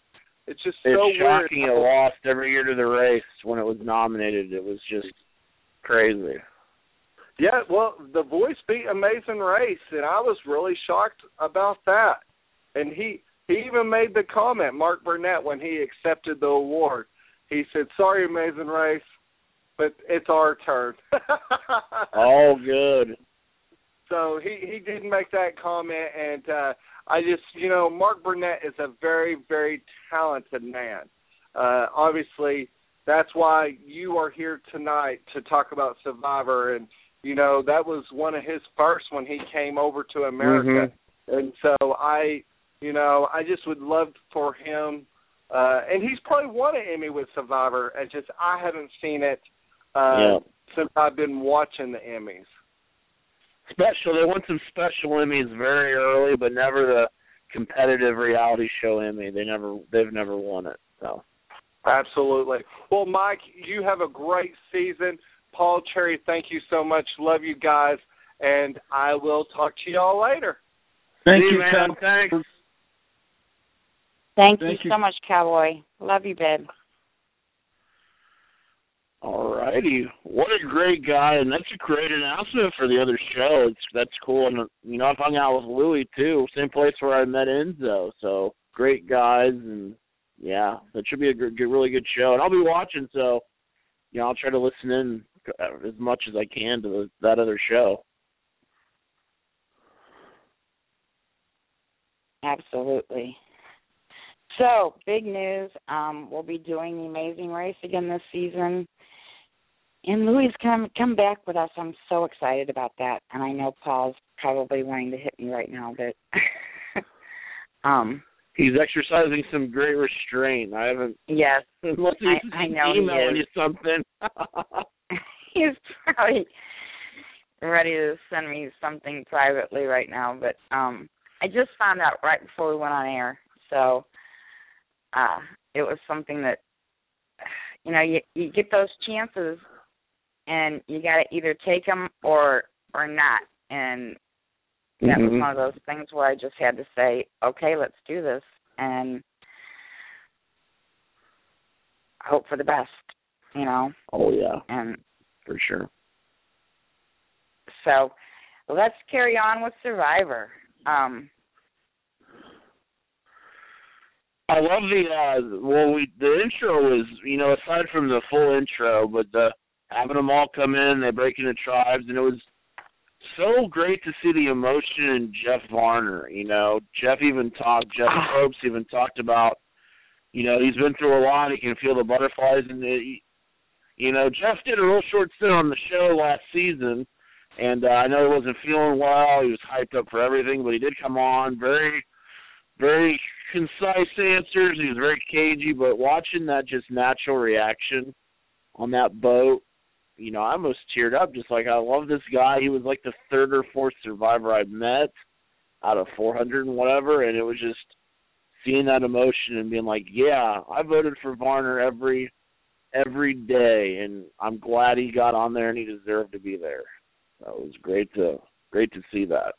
it's just It's so shocking weird. it lost every year to the race when it was nominated. It was just crazy. Yeah, well, The Voice beat Amazing Race, and I was really shocked about that. And he he even made the comment, Mark Burnett, when he accepted the award. He said, "Sorry, Amazing Race, but it's our turn." *laughs* Oh, good. So he he did make that comment, and uh, I just you know Mark Burnett is a very very talented man. Uh, obviously, that's why you are here tonight to talk about Survivor, and you know that was one of his first when he came over to America, and so I you know I just would love for him. Uh, and he's probably won an Emmy with Survivor. It's just I haven't seen it uh, Yeah. since I've been watching the Emmys. Special. They won some special Emmys very early, but never the competitive reality show Emmy. They never. They've never won it. So. Absolutely. Well, Mike, you have a great season. Paul Cherry, thank you so much. Love you guys, and I will talk to y'all later. Thank See you, man. Cal. Thanks. Thank, Thank you you. so much, Cowboy. Love you, babe. All righty. What a great guy, and that's a great announcement for the other show. It's that's cool, and you know I've hung out with Louie too, same place where I met Enzo. So great guys, and yeah, that should be a good, good, really good show. And I'll be watching, so you know I'll try to listen in as much as I can to the, that other show. Absolutely. So, big news. Um, we'll be doing the Amazing Race again this season. And Louis come come back with us. I'm so excited about that. And I know Paul's probably wanting to hit me right now, but *laughs* um He's exercising some great restraint. I haven't. Yes, *laughs* unless he's I, I know he emailing you something. *laughs* he's probably ready to send me something privately right now, but um I just found out right before we went on air. So uh it was something that you know, you you get those chances and you got to either take them or or not. And that was Mhm. one of those things where I just had to say, "Okay, let's do this." And hope for the best, you know. oh yeah, And for sure. So let's carry on with Survivor. Um, I love the uh well we the intro was you know aside from the full intro but the having them all come in they break into tribes and it was so great to see the emotion in Jeff Varner you know? Jeff even talked Jeff Probst even talked about you know he's been through a lot he can feel the butterflies and the, you know Jeff did a real short stint on the show last season and uh, I know he wasn't feeling well he was hyped up for everything but he did come on very very concise answers. He was very cagey, but watching that just natural reaction on that boat, you know, I almost teared up. Just like I love this guy. He was like the third or fourth survivor I've met out of 400 and whatever, and it was just seeing that emotion and being like, yeah, I voted for Varner every every day, and I'm glad he got on there and he deserved to be there. That was great to great to see that.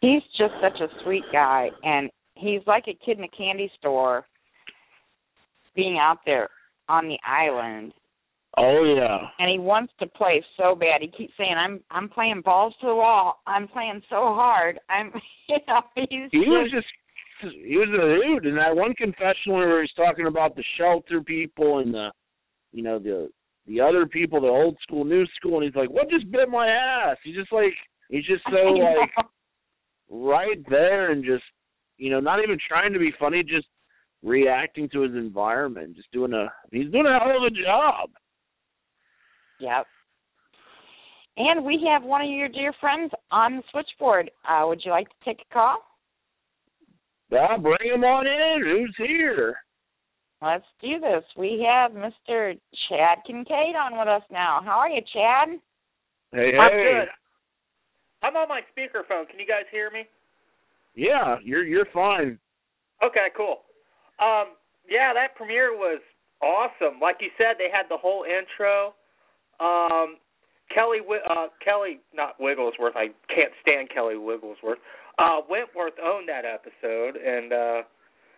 He's just such a sweet guy, and he's like a kid in a candy store, being out there on the island. Oh yeah. And he wants to play so bad. He keeps saying, "I'm I'm playing balls to the wall. I'm playing so hard. I'm, *laughs* you know, he's he was just he was a dude in that one confessional where he's talking about the shelter people and the you know the the other people the old school new school and he's like what just bit my ass he's just like he's just so *laughs* like right there and just you know not even trying to be funny just reacting to his environment just doing a he's doing a hell of a job Yep. And we have one of your dear friends on the switchboard. Uh, would you like to take a call? yeah bring him on in who's here Let's do this. We have Mr. Chad Kincaid on with us now. How are you, Chad? hey I'm hey good. I'm on my speakerphone. Can you guys hear me? yeah you're you're fine Okay, cool. Um, yeah, that premiere was awesome. Like you said, they had the whole intro. Um, Kelly, uh, Kelly, not Wigglesworth. I can't stand Kelly Wigglesworth. Uh, Wentworth owned that episode, and uh,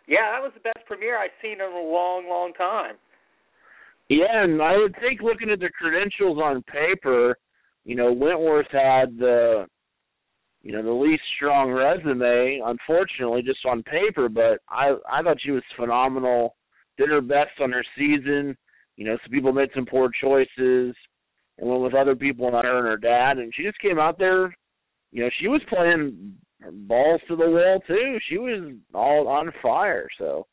yeah, that was the best premiere I've seen in a long, long time. Yeah, and I would think looking at the credentials on paper, you know, Wentworth had the you know, the least strong resume, unfortunately, just on paper, but I I thought she was phenomenal. Did her best on her season. You know, some people made some poor choices and went with other people, not her and her dad, and she just came out there, you know, she was playing balls to the wall too. She was all on fire, so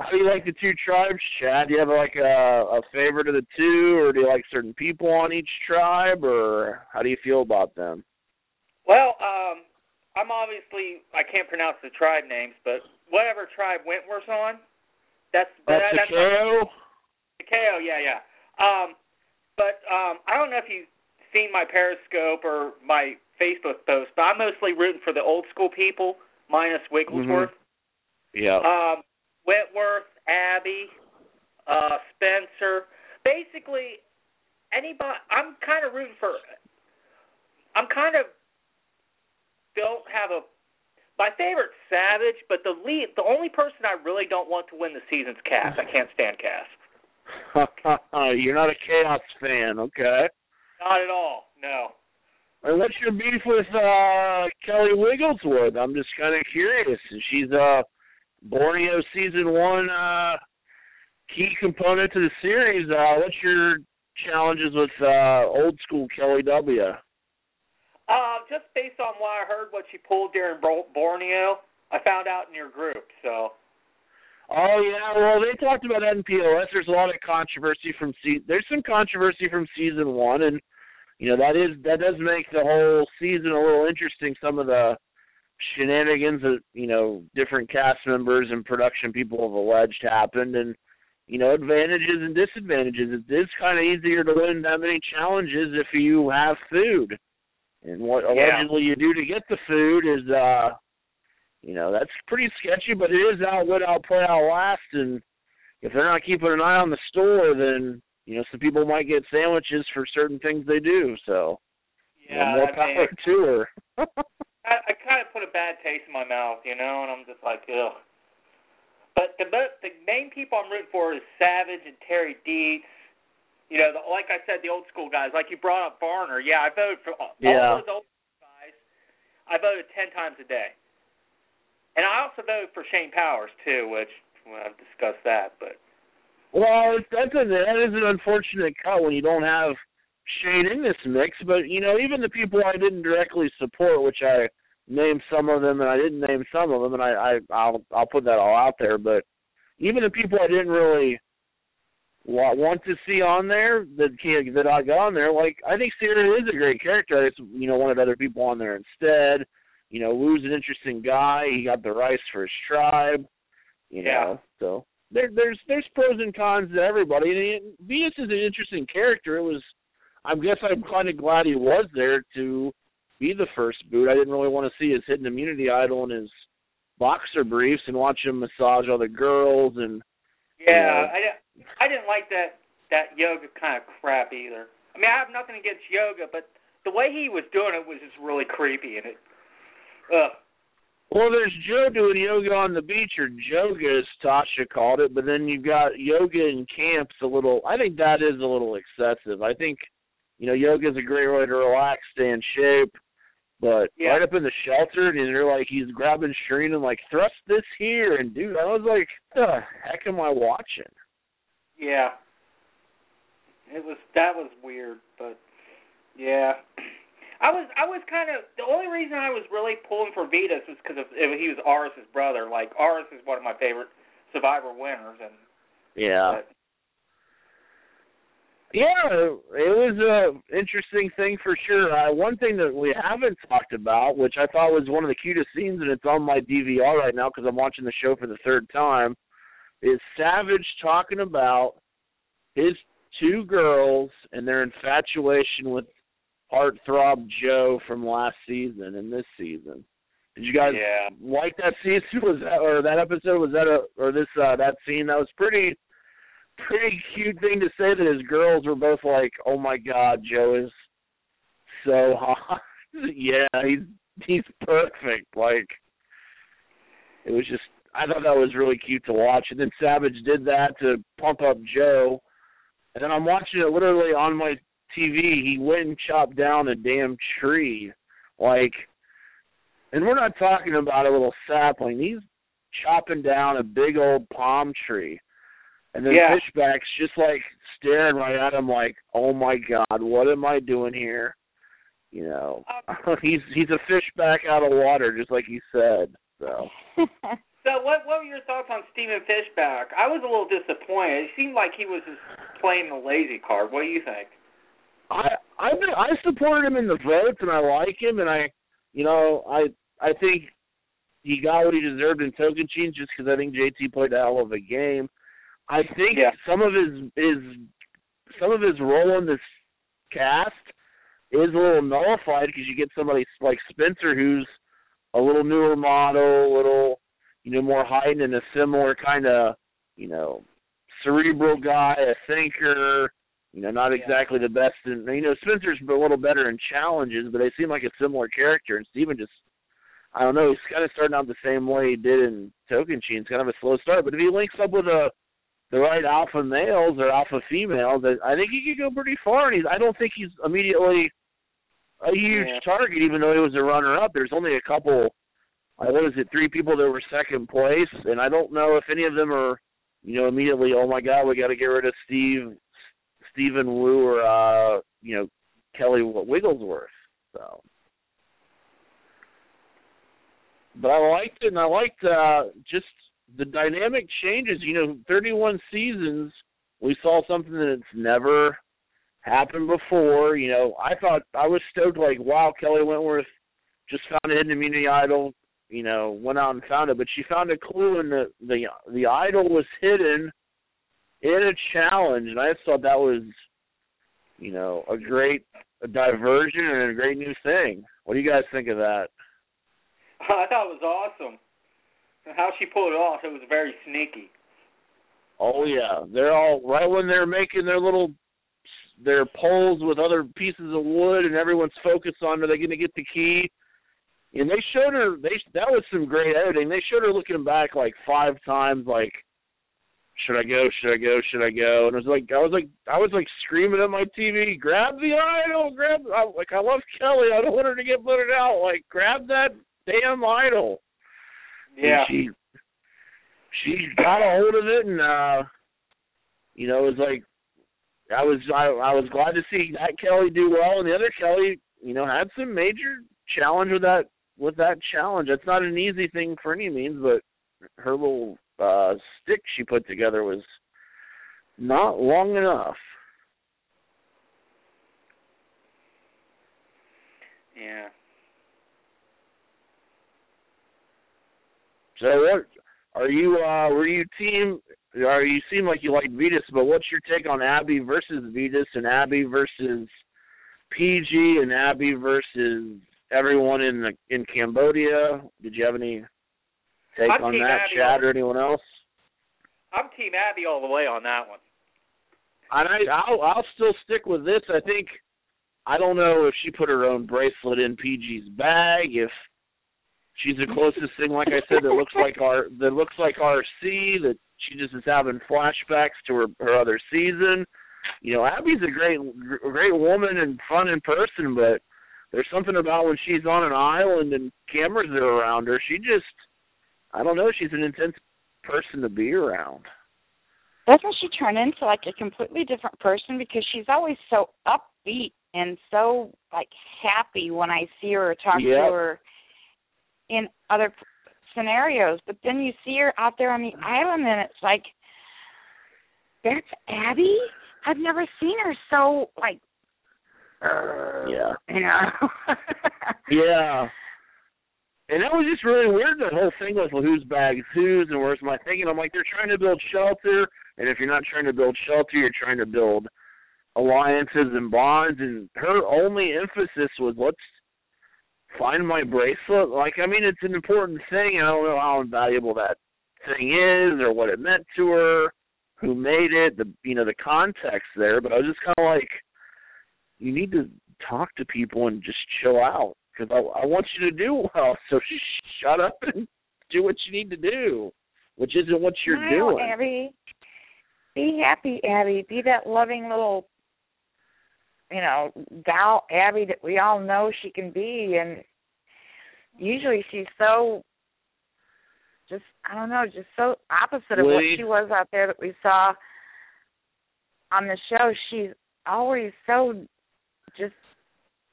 how do you like the two tribes, Chad? Do you have like a, a favorite of the two, or do you like certain people on each tribe, or how do you feel about them? Well, um, I'm obviously I can't pronounce the tribe names, but whatever tribe Wentworth's on, that's That's that, the that's KO. The KO, yeah, yeah. Um, but um, I don't know if you've seen my Periscope or my Facebook post, but I'm mostly rooting for the old school people, minus Wigglesworth. Yeah. Um, Wentworth, Abi, uh, Spencer. Basically, anybody. I'm kind of rooting for. I'm kind of don't have a. My favorite Savage, but the lead, the only person I really don't want to win the season's Kass. I can't stand Kass. *laughs* You're not a chaos fan, okay? Not at all. No. And what's your beef with uh Kelly Wigglesworth? I'm just kind of curious. She's uh Borneo season one uh key component to the series. Uh what's your challenges with uh old school Kelly W? Uh, just based on what I heard, what she pulled during Bor- Borneo, I found out in your group. So. Oh yeah, well they talked about NPOS. There's a lot of controversy from se- there's some controversy from season one, and you know that is that does make the whole season a little interesting. Some of the shenanigans that you know different cast members and production people have alleged happened, and you know advantages and disadvantages. It is kind of easier to win that many challenges if you have food, and what Yeah. allegedly you do to get the food is, uh you know, that's pretty sketchy. But it is outwit, outplay, outlast, and if they're not keeping an eye on the store, then you know some people might get sandwiches for certain things they do. So you know, Yeah, more power to her. *laughs* I, I kind of put a bad taste in my mouth, you know, and I'm just like, ugh. But the the main people I'm rooting for is Savage and Terry Deitz. You know, the, like I said, the old school guys. Like you brought up Varner. Yeah, I voted for all, Yeah. all those old guys. I voted ten times a day, and I also voted for Shane Powers too, which well, I've discussed that. But Well, that's a, that is an unfortunate cut when you don't have Shane in this mix. But you know, even the people I didn't directly support, which I named some of them and I didn't name some of them, and I, I I'll I'll put that all out there. But even the people I didn't really wa- want to see on there that can that I got on there, like I think Ciera is a great character. I just you know wanted other people on there instead. You know, Woo's an interesting guy. He got the rice for his tribe. You Yeah. know, so there there's there's pros and cons to everybody. And Vytas is an interesting character. It was, I guess I'm kind of glad he was there to be the first boot. I didn't really want to see his hidden immunity idol in his boxer briefs and watch him massage other girls and yeah, Yeah. I didn't I didn't like that that yoga kind of crap either. I mean, I have nothing against yoga, but the way he was doing it was just really creepy, and it. Ugh. Well, there's Joe doing yoga on the beach, or yoga, as Tasha called it. But then you've got yoga in camps. A little, I think that is a little excessive. I think, you know, yoga is a great way to relax, stay in shape. But Yeah. right up in the shelter, and you're like, he's grabbing Shirin and like, thrust this here, and dude, I was like, the heck am I watching? Yeah. It was that was weird, but yeah. I was I was kind of the only reason I was really pulling for Vytas was because he was Aras's brother. Like Aras is one of my favorite Survivor winners, and Yeah. but, Yeah, it was a interesting thing for sure. Uh, one thing that we haven't talked about, which I thought was one of the cutest scenes, and it's on my DVR right now because I'm watching the show for the third time, is Savage talking about his two girls and their infatuation with heartthrob Joe from last season and this season. Did you guys yeah. like that season? *laughs* Was that or that episode? Was that a or this uh that scene? That was pretty pretty cute thing to say that his girls were both like, "Oh my God, Joe is so hot." *laughs* yeah, he's he's perfect. Like it was just, I thought that was really cute to watch. And then Savage did that to pump up Joe. And then I'm watching it literally on my TV. He went and chopped down a damn tree, like. And we're not talking about a little sapling. He's chopping down a big old palm tree. And then Yeah. Fishbach's just like staring right at him like, Oh my god, what am I doing here? You know. Uh, *laughs* he's he's a fish back out of water, just like he said. So *laughs* So what what were your thoughts on Stephen Fishbach? I was a little disappointed. It seemed like he was just playing the lazy card. What do you think? I I I supported him in the votes and I like him and I you know, I I think he got what he deserved in Tocantins just because I think JT played a hell of a game. I think Yeah. some of his his some of his role in this cast is a little nullified because you get somebody like Spencer who's a little newer model, a little you know more heightened and a similar kind of you know cerebral guy, a thinker. You know, not Yeah. exactly the best in you know Spencer's a little better in challenges, but they seem like a similar character. And Stephen just I don't know, he's kind of starting out the same way he did in Tocantins. It's kind of a slow start, but if he links up with a the right alpha males or alpha females, I think he could go pretty far. And he's I don't think he's immediately a huge Yeah. target, even though he was a runner up. There's only a couple. Uh, what is it? Three people that were second place, and I don't know if any of them are, you know, immediately. Oh my God, we got to get rid of Steve, Stephen Woo, or uh, you know, Kelly Wigglesworth. So, but I liked it, and I liked uh, just the dynamic changes. You know, 31 seasons, we saw something that's never happened before. You know, I thought I was stoked. Like, wow, Kelley Wentworth just found a hidden immunity idol. you know, went out and found it, but she found a clue and the the the idol was hidden in a challenge, and I just thought that was, you know, a great a diversion and a great new thing. What do you guys think of that? *laughs* I thought it was awesome. How she pulled it off, it was very sneaky. Oh yeah, they're all right when they're making their little their poles with other pieces of wood, and everyone's focused on are they going to get the key? And they showed her. They that was some great editing. They showed her looking back like five times, like should I go? Should I go? Should I go? And it was like I was like I was like screaming at my TV, grab the idol, grab I, like I love Kelly. I don't want her to get voted out. Like grab that damn idol. Yeah. And she she got a hold of it and uh you know, it was like I was I I was glad to see that Kelly do well and the other Kelly, you know, had some major challenge with that with that challenge. It's not an easy thing for any means, but her little uh stick she put together was not long enough. Yeah. So what are you uh were you team are you seem like you like Vytas, but what's your take on Abi versus Vytas and Abi versus PG and Abi versus everyone in the in Cambodia? Did you have any take I'm on that, Abby Chad or anyone else? I'm Team Abi all the way on that one. And I I'll I'll still stick with this. I think I don't know if she put her own bracelet in PG's bag, if she's the closest thing, like I said, that looks like our that looks like RC, that she just is having flashbacks to her her other season. You know, Abi's a great great woman and fun in person, but there's something about when she's on an island and cameras are around her, she just I don't know, she's an intense person to be around. Doesn't she turn into like a completely different person because she's always so upbeat and so like happy when I see her or talk Yep. to her in other scenarios. But then you see her out there on the island and it's like, that's Abi. I've never seen her so like, uh, Yeah. you know. *laughs* Yeah. And that was just really weird, that whole thing was, well, whose bag is whose and where's my thing. And I'm like, they're trying to build shelter, and if you're not trying to build shelter, you're trying to build alliances and bonds. And her only emphasis was, let's find my bracelet. Like, I mean, it's an important thing. I don't know how invaluable that thing is or what it meant to her, who made it, the you know the context there. But I was just kind of like, you need to talk to people and just chill out because I, I want you to do well. *laughs* So just shut up and do what you need to do, which isn't what you're Smile, doing. Abi. Be happy, Abi. Be that loving little, you know, doll Abi that we all know she can be. And usually she's so, just I don't know, just so opposite of what she was out there that we saw on the show. She's always so, just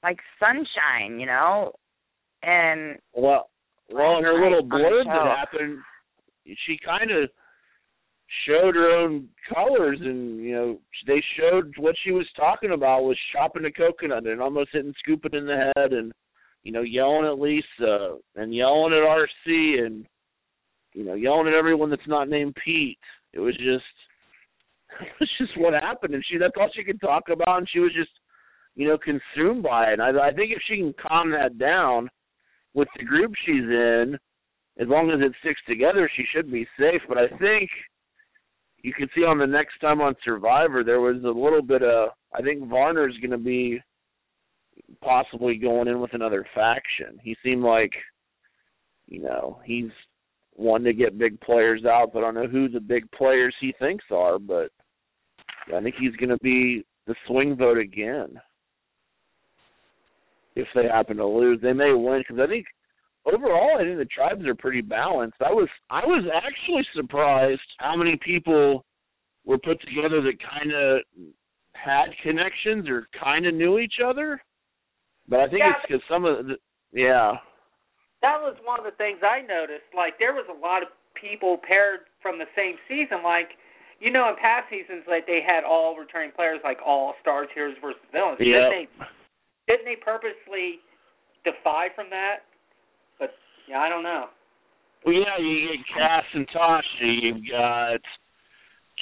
like sunshine, you know. And Well, well, in her little blurb that happened, she kind of showed her own colors, and you know they showed what she was talking about was chopping a coconut and almost hitting Skupin in the head, and you know yelling at Lisa and yelling at RC and you know yelling at everyone that's not named Pete. It was just *laughs* it was just what happened, and she that's all she could talk about, and she was just you know consumed by it. And I, I think if she can calm that down with the group she's in, as long as it sticks together, she should be safe. But I think you can see on the next time on Survivor, there was a little bit of. I think Varner's going to be possibly going in with another faction. He seemed like, you know, he's one to get big players out, but I don't know who the big players he thinks are. But I think he's going to be the swing vote again if they happen to lose. They may win because I think overall I think the tribes are pretty balanced. I was I was actually surprised how many people were put together that kind of had connections or kind of knew each other. But I think Yeah. it's because some of the yeah That was one of the things I noticed. Like there was a lot of people paired from the same season. Like you know, in past seasons, like they had all returning players, like all stars, heroes versus villains. yeah Didn't they? Didn't they purposely defy from that? Yeah, I don't know. Well, yeah, you get Kass and Tasha. You've got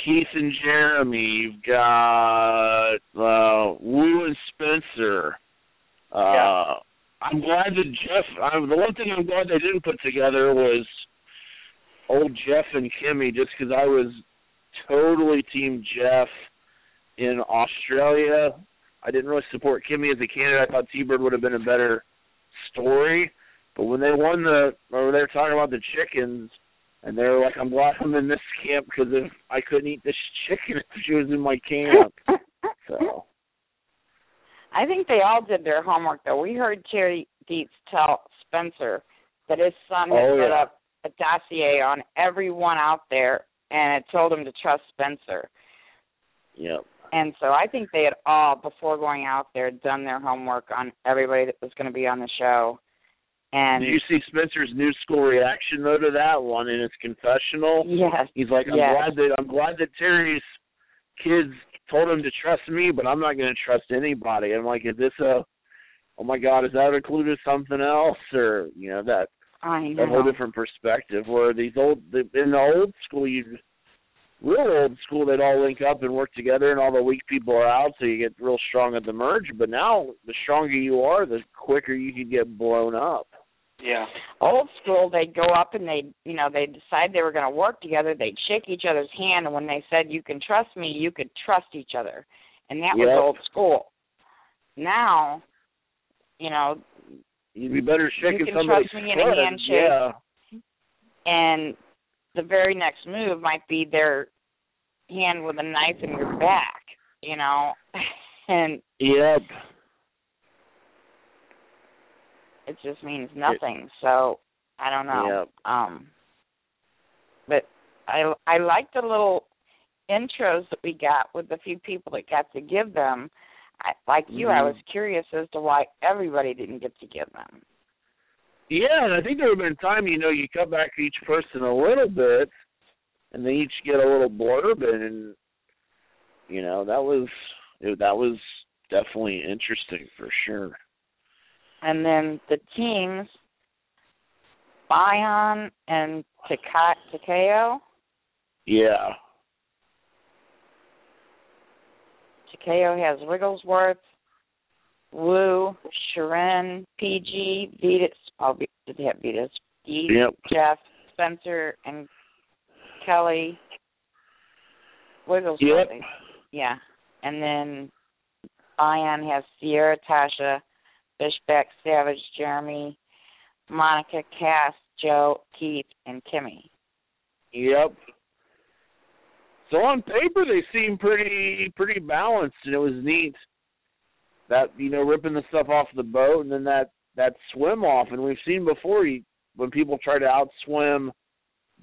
Keith and Jeremy. You've got uh, Woo and Spencer. Uh, Yeah. I'm glad that Jeff. I, the one thing I'm glad they didn't put together was old Jeff and Kimmi, just because I was totally Team Jeff in Australia. I didn't really support Kimmi as a candidate. I thought T-Bird would have been a better story. But when they won the, or they were talking about the chickens, and they were like, "I'm glad I'm in this camp because if I couldn't eat this *laughs* chicken if she was in my camp." *laughs* so I think they all did their homework though. We heard Terry Deitz tell Spencer that his son had Oh, set yeah. up a dossier on everyone out there and it told him to trust Spencer. yeah, And so I think they had all, before going out there, done their homework on everybody that was going to be on the show. And Did you see Spencer's new school reaction though to that one in his confessional? yes, He's like, I'm Yes. glad that I'm glad that Terry's kids told him to trust me, but I'm not going to trust anybody. I'm like, is this a? Oh my God, is that included something else, or you know that I a whole different perspective? Where these old the, in the old school, you real old school, they'd all link up and work together, and all the weak people are out, so you get real strong at the merge. But now, the stronger you are, the quicker you can get blown up. Yeah. Old school, they'd go up and they'd, you know, they'd decide they were going to work together. They'd shake each other's hand, and when they said, "You can trust me," you could trust each other, and that was old school. Now, you know, You'd be better shaking can somebody's trust me in a handshake. Yeah. and the very next move might be their hand with a knife in your back, you know, *laughs* and Yep. It just means nothing. So I don't know. Yep. Um but I I like the little intros that we got with the few people that got to give them. I, like you, I Mhm. was curious as to why everybody didn't get to give them. Yeah, and I think there have been time, you know, you cut back to each person a little bit, and they each get a little blurb, and, and you know that was it, that was definitely interesting for sure. And then the teams, Bayon and Taka- Ta Keo. Yeah, Ta Keo has Wiglesworth, Woo, Shirin, PG, Vytas. Oh, did they have Vytas? Yep. Jeff, Spencer, and Kelley. Wiglesworth. Yep. Yeah. And then Bayon has Ciera, Tasha, Fishbach, Savage, Jeremy, Monica, Kass, Joe, Keith, and Kimmi. Yep. So on paper they seem pretty pretty balanced, and it was neat that you know ripping the stuff off the boat, and then that that swim off, and we've seen before you, when people try to outswim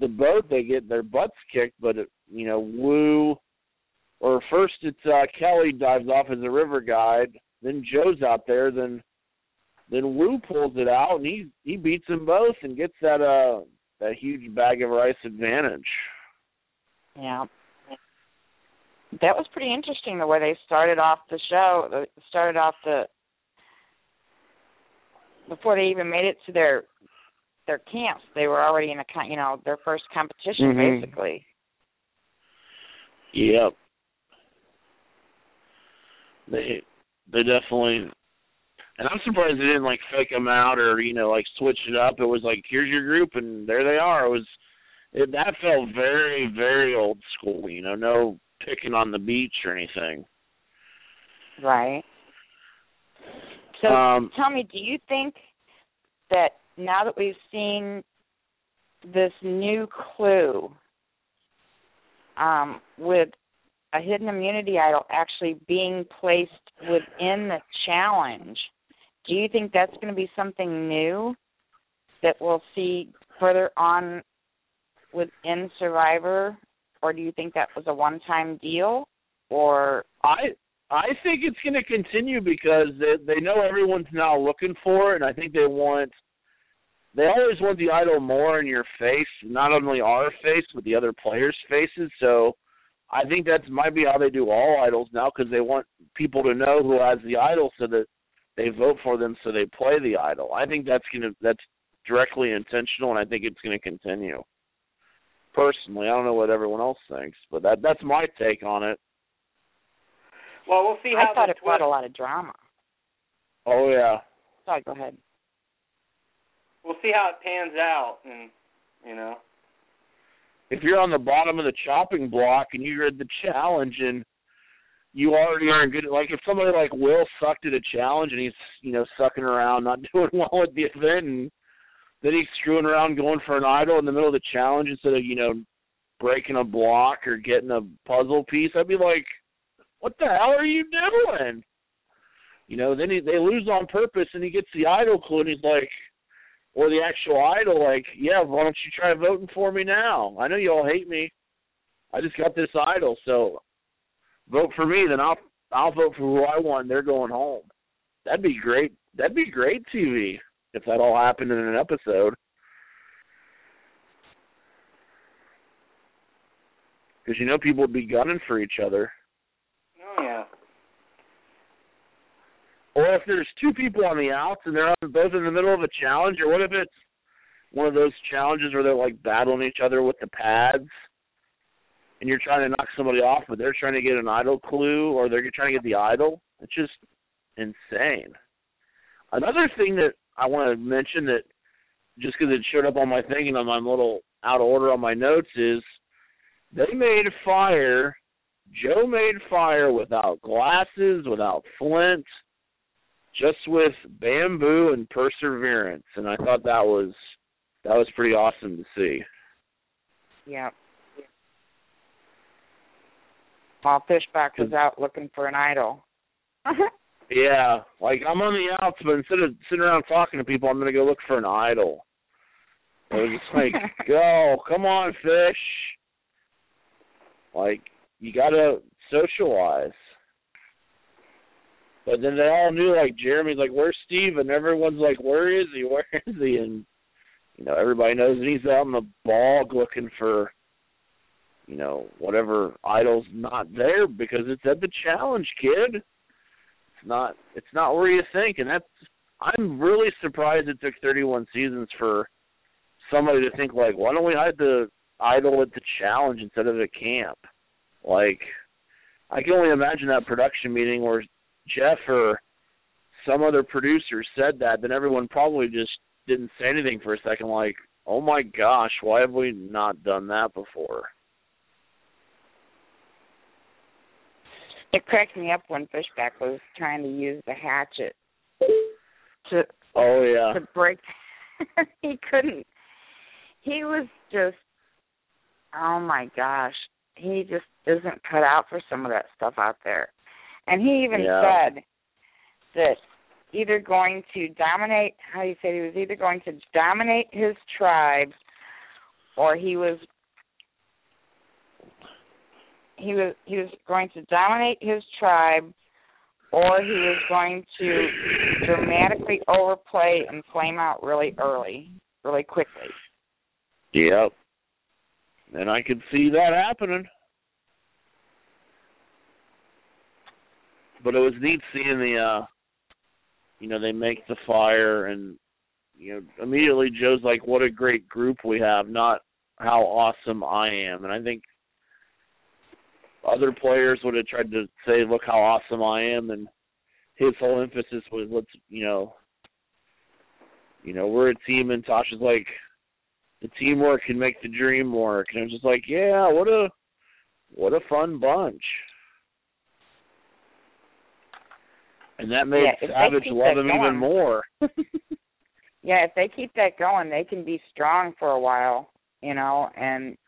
the boat, they get their butts kicked. But it, you know, Woo or first it's uh, Kelly dives off as a river guide, then Joe's out there, then then Woo pulls it out, and he he beats them both and gets that uh that huge bag of rice advantage. Yeah. That was pretty interesting the way they started off the show. They started off the before they even made it to their their camps. They were already in a you know their first competition Mhm. basically. Yep. They they definitely and I'm surprised they didn't like fake them out or you know like switch it up. It was like here's your group and there they are. It was it, that felt very very old school. You know, no picking on the beach or anything. Right. So Um, tell me, do you think that now that we've seen this new clue um, with a hidden immunity idol actually being placed within the challenge, do you think that's going to be something new that we'll see further on within Survivor, or do you think that was a one-time deal? Or I I think it's going to continue because they they know everyone's now looking for it, and I think they want they always want the idol more in your face, not only our face but the other players' faces. So I think that might be how they do all idols now because they want people to know who has the idol so that they vote for them so they play the idol. I think that's gonna that's directly intentional, and I think it's going to continue. Personally, I don't know what everyone else thinks, but that that's my take on it. Well, we'll see how I thought the it brought a lot of drama. Oh yeah, Sorry, go ahead. We'll see how it pans out, and you know. if you're on the bottom of the chopping block and you read the challenge and you already aren't good like if somebody like Will sucked at a challenge and he's, you know, sucking around, not *laughs* doing well at the event and then he's screwing around going for an idol in the middle of the challenge instead of, you know, breaking a block or getting a puzzle piece, I'd be like, What the hell are you doing? You know, then he, they lose on purpose and he gets the idol clue and he's like or the actual idol, like, yeah, why don't you try voting for me now? I know you all hate me. I just got this idol, so vote for me, then I'll I'll vote for who I want. And they're going home. That'd be great. That'd be great TV if that all happened in an episode. Because you know people would be gunning for each other. Oh yeah. Or if there's two people on the outs and they're both in the middle of a challenge, or what if it's one of those challenges where they're like battling each other with the pads, and you're trying to knock somebody off, but they're trying to get an idol clue, or they're trying to get the idol. It's just insane. Another thing that I want to mention that just because it showed up on my thing and I'm a little out of order on my notes is they made fire. Joe made fire without glasses, without flint, just with bamboo and perseverance, and I thought that was that was pretty awesome to see. Yeah. While Fishbach was out looking for an idol. *laughs* Yeah, like I'm on the outs, but instead of sitting around talking to people, I'm gonna go look for an idol. It was just like, *laughs* go, come on, fish. Like you gotta socialize. But then they all knew, like Jeremy's like, "Where's Steve?" And everyone's like, "Where is he? *laughs* Where is he?" And you know, everybody knows that he's out in the bog looking for, you know, whatever idol's not there because it's at the challenge, kid. It's not. It's not where you think, and that's. I'm really surprised it took 31 seasons for somebody to think like, why don't we hide the idol at the challenge instead of at camp? Like, I can only imagine that production meeting where Jeff or some other producer said that, then everyone probably just didn't say anything for a second, like, oh my gosh, why have we not done that before? It cracked me up when Fishbach was trying to use the hatchet to Oh yeah. to break. *laughs* he couldn't. He was just. Oh my gosh, he just isn't cut out for some of that stuff out there. And he even Yeah. said that either going to dominate. How you say he was either going to dominate his tribe, or he was he was he was going to dominate his tribe or he was going to dramatically overplay and flame out really early, really quickly. Yep. And I could see that happening. But it was neat seeing the uh you know, they make the fire and you know, immediately Joe's like, What a great group we have, not how awesome I am and I think other players would have tried to say, Look how awesome I am and his whole emphasis was let's you know you know, we're a team and Tasha's like the teamwork can make the dream work. And I'm just like, yeah, what a what a fun bunch. And that made Yeah, Savage love him going. even more. *laughs* *laughs* Yeah, if they keep that going, they can be strong for a while, you know, and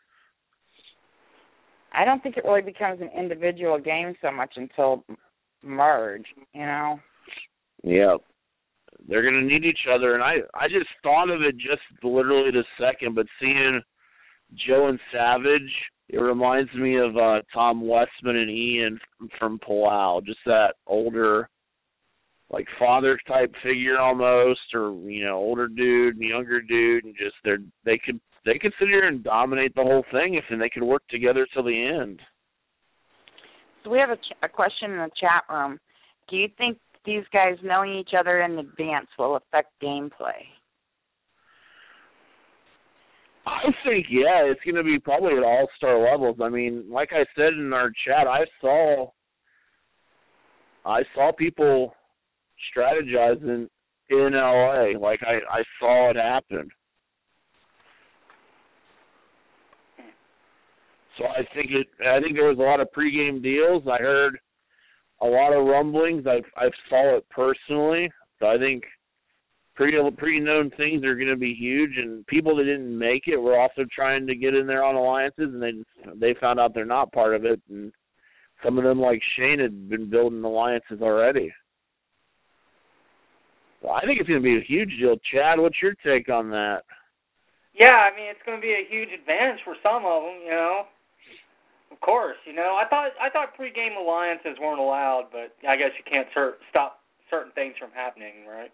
I don't think it really becomes an individual game so much until merge, you know. Yeah. They're gonna need each other and I I just thought of it just literally the second, but seeing Joe and Savage, it reminds me of uh Tom Westman and Ian from Palau, just that older like father type figure almost or you know older dude and younger dude and just they're they could they could sit here and dominate the whole thing if and they could work together till the end So we have a, ch- a question in the chat room. Do you think these guys knowing each other in advance will affect gameplay? I think yeah, it's going to be probably at all star levels. I mean, like I said in our chat, I saw I saw people strategizing in LA. Like I I saw it happen. So I think it. I think there was a lot of pregame deals. I heard a lot of rumblings. I I saw it personally. So I think pretty pretty known things are going to be huge, and people that didn't make it were also trying to get in there on alliances, and they they found out they're not part of it, and some of them like Shane had been building alliances already. So I think it's going to be a huge deal. Chad, what's your take on that? Yeah, I mean it's going to be a huge advantage for some of them, you know. Of course, you know. I thought I thought pre-game alliances weren't allowed, but I guess you can't cer- stop certain things from happening, right?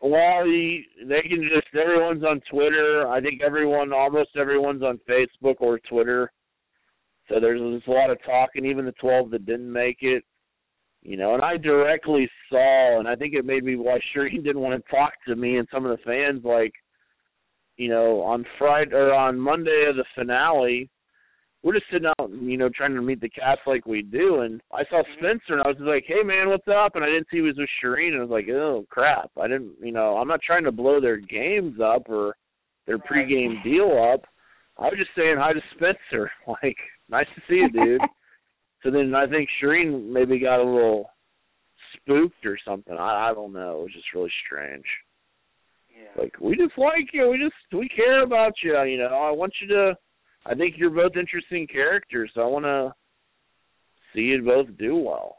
Well, they can just everyone's on Twitter. I think everyone, almost everyone's on Facebook or Twitter. So there's, there's a lot of talking. even the 12 that didn't make it, you know. And I directly saw, and I think it made me why Shirin *laughs* didn't want to talk to me and some of the fans, like, you know, on Friday or on Monday of the finale, we're just sitting out, you know, trying to meet the cast like we do. And I saw Mm-hmm. Spencer, and I was just like, "Hey, man, what's up?" And I didn't see he was with Shirin, and I was like, "Oh crap!" I didn't, you know, I'm not trying to blow their games up or their pregame deal up. I was just saying hi to Spencer. *laughs* Like, nice to see you, dude. *laughs* so then I think Shirin maybe got a little spooked or something. I, I don't know. It was just really strange. Yeah. Like, we just like you. We just we care about you. You know, I want you to. I think you're both interesting characters. So I want to see you both do well.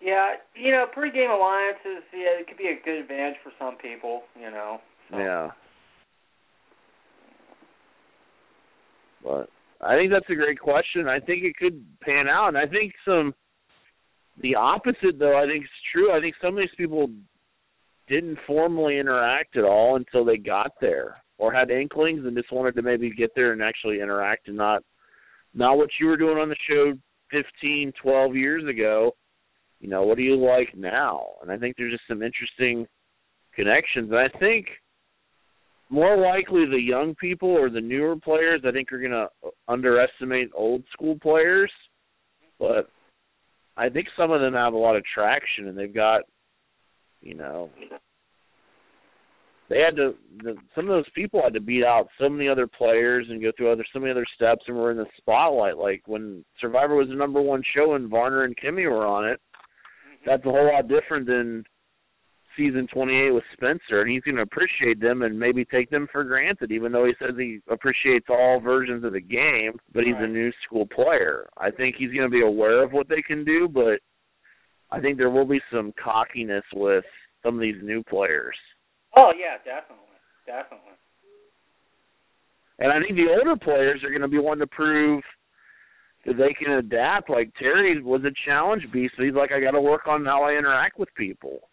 Yeah, you know, pre-game alliances, yeah, it could be a good advantage for some people, you know. So. Yeah. But I think that's a great question. I think it could pan out, and I think some. The opposite, though, I think is true. I think some of these people didn't formally interact at all until they got there, or had inklings and just wanted to maybe get there and actually interact, and not not what you were doing on the show fifteen, twelve years ago. You know, what do you like now? And I think there's just some interesting connections. And I think more likely the young people or the newer players I think are going to underestimate old school players, but I think some of them have a lot of traction and they've got you know they had to the, some of those people had to beat out so many other players and go through other so many other steps and were in the spotlight like when Survivor was the number one show and Varner and Kimmi were on it mm-hmm. that's a whole lot different than season 28 with Spencer, and he's going to appreciate them and maybe take them for granted, even though he says he appreciates all versions of the game, but he's a new school player. I think he's going to be aware of what they can do, but I think there will be some cockiness with some of these new players. Oh yeah, definitely, definitely. And I think the older players are going to be wanting to prove that they can adapt. Like Terry was a challenge beast, so he's like, I got to work on how I interact with people.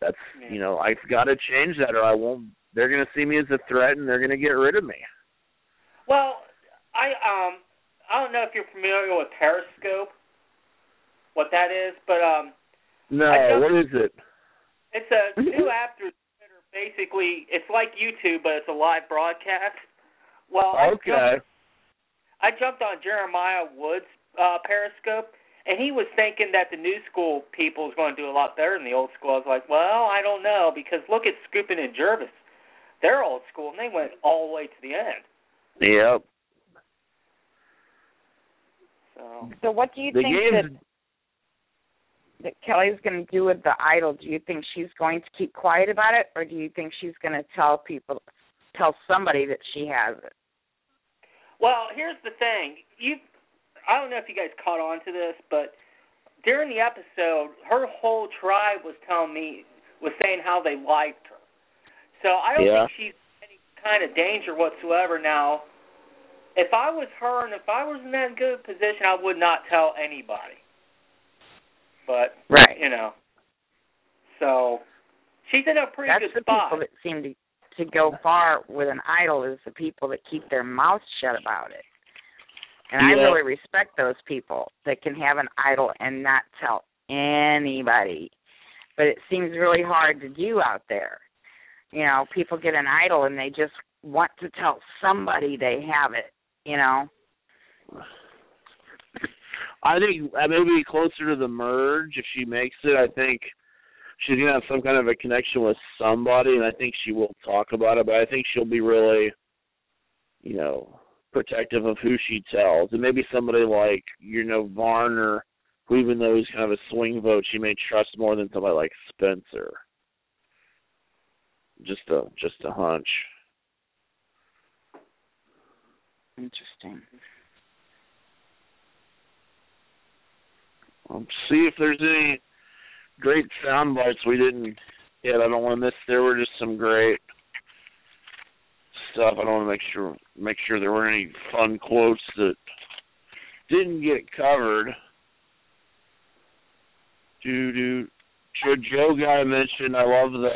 That's Yeah. you know, I've got to change that, or I won't. They're going to see me as a threat, and they're going to get rid of me. Well, I um I don't know if you're familiar with Periscope, what that is, but um No, what is it? it's a new app through. Basically, it's like YouTube, but it's a live broadcast. Well, I Okay. jumped, I jumped on Jeremiah Wood's uh, Periscope, and he was thinking that the new school people is going to do a lot better than the old school. I was like, well, I don't know because look at Skupin and Jervis. They're old school, and they went all the way to the end. Yep. So So what do you The think game's that that Kelley's going to do with the idol? Do you think she's going to keep quiet about it, or do you think she's going to tell people, tell somebody that she has it? Well, here's the thing. You I don't know if you guys caught on to this, but during the episode, her whole tribe was telling me was saying how they liked her. So I don't Yeah. think she's in any kind of danger whatsoever now. If I was her and if I was in that good position, I would not tell anybody. But Right. you know. So she's in a pretty That's good the spot. people that seem to to go far with an idol is the people that keep their mouths shut about it. And I really respect those people that can have an idol and not tell anybody. But it seems really hard to do out there. You know, people get an idol and they just want to tell somebody they have it, you know. I think maybe closer to the merge if she makes it. I think she's gonna have some kind of a connection with somebody, and I think she will talk about it. But I think she'll be really, you know, protective of who she tells, and maybe somebody like you know Varner, who even though he's kind of a swing vote, she may trust more than somebody like Spencer. Just a just a hunch. Interesting. Um, see if there's any great sound bites we didn't hit. I don't want to miss. There were just some great stuff. I don't want to make sure make sure there weren't any fun quotes that didn't get covered. Do do. Joe guy mentioned. I love the.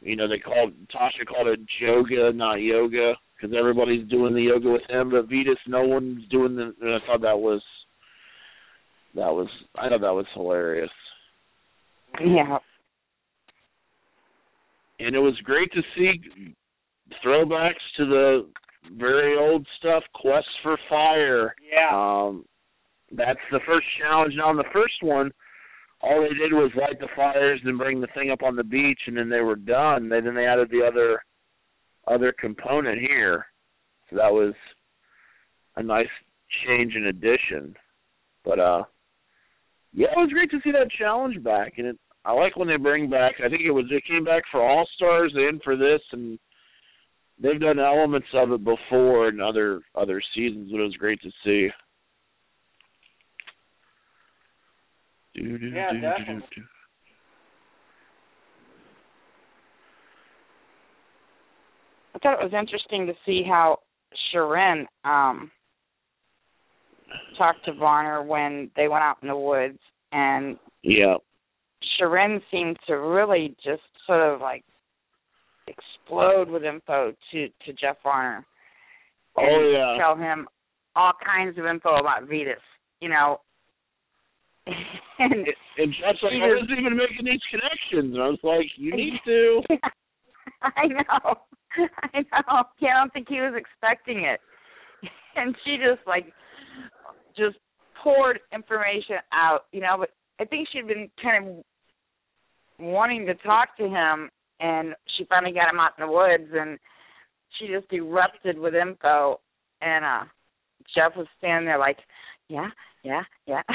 You know they called Tasha called it yoga, not yoga, because everybody's doing the yoga with him. But Vytas, no one's doing the. And I thought that was. That was. I thought that was hilarious. Yeah. And it was great to see throwbacks to the very old stuff, Quest for Fire. Yeah. Um, that's the first challenge. Now, on the first one, all they did was light the fires and bring the thing up on the beach, and then they were done. They then they added the other other component here, so that was a nice change and addition. But uh, yeah, it was great to see that challenge back, and it, I like when they bring back. I think it was it came back for All Stars and for this, and they've done elements of it before in other other seasons, but it was great to see. Do, do, Yeah, do, do, do. I thought it was interesting to see how Sharon um talked to Varner when they went out in the woods and Yeah, Shirin seemed to really just sort of like explode with info to to Jeff Varner. Oh, yeah. Tell him all kinds of info about Vytas, you know. *laughs* and and Jeff's like, She I wasn't even making these connections, and I was like, you need to. *laughs* I know. *laughs* I know. Yeah, I don't think he was expecting it. And she just like just poured information out, you know, but I think she'd been kind of wanting to talk to him and she finally got him out in the woods and she just erupted with info and uh Jeff was standing there like, Yeah, yeah, yeah. *laughs*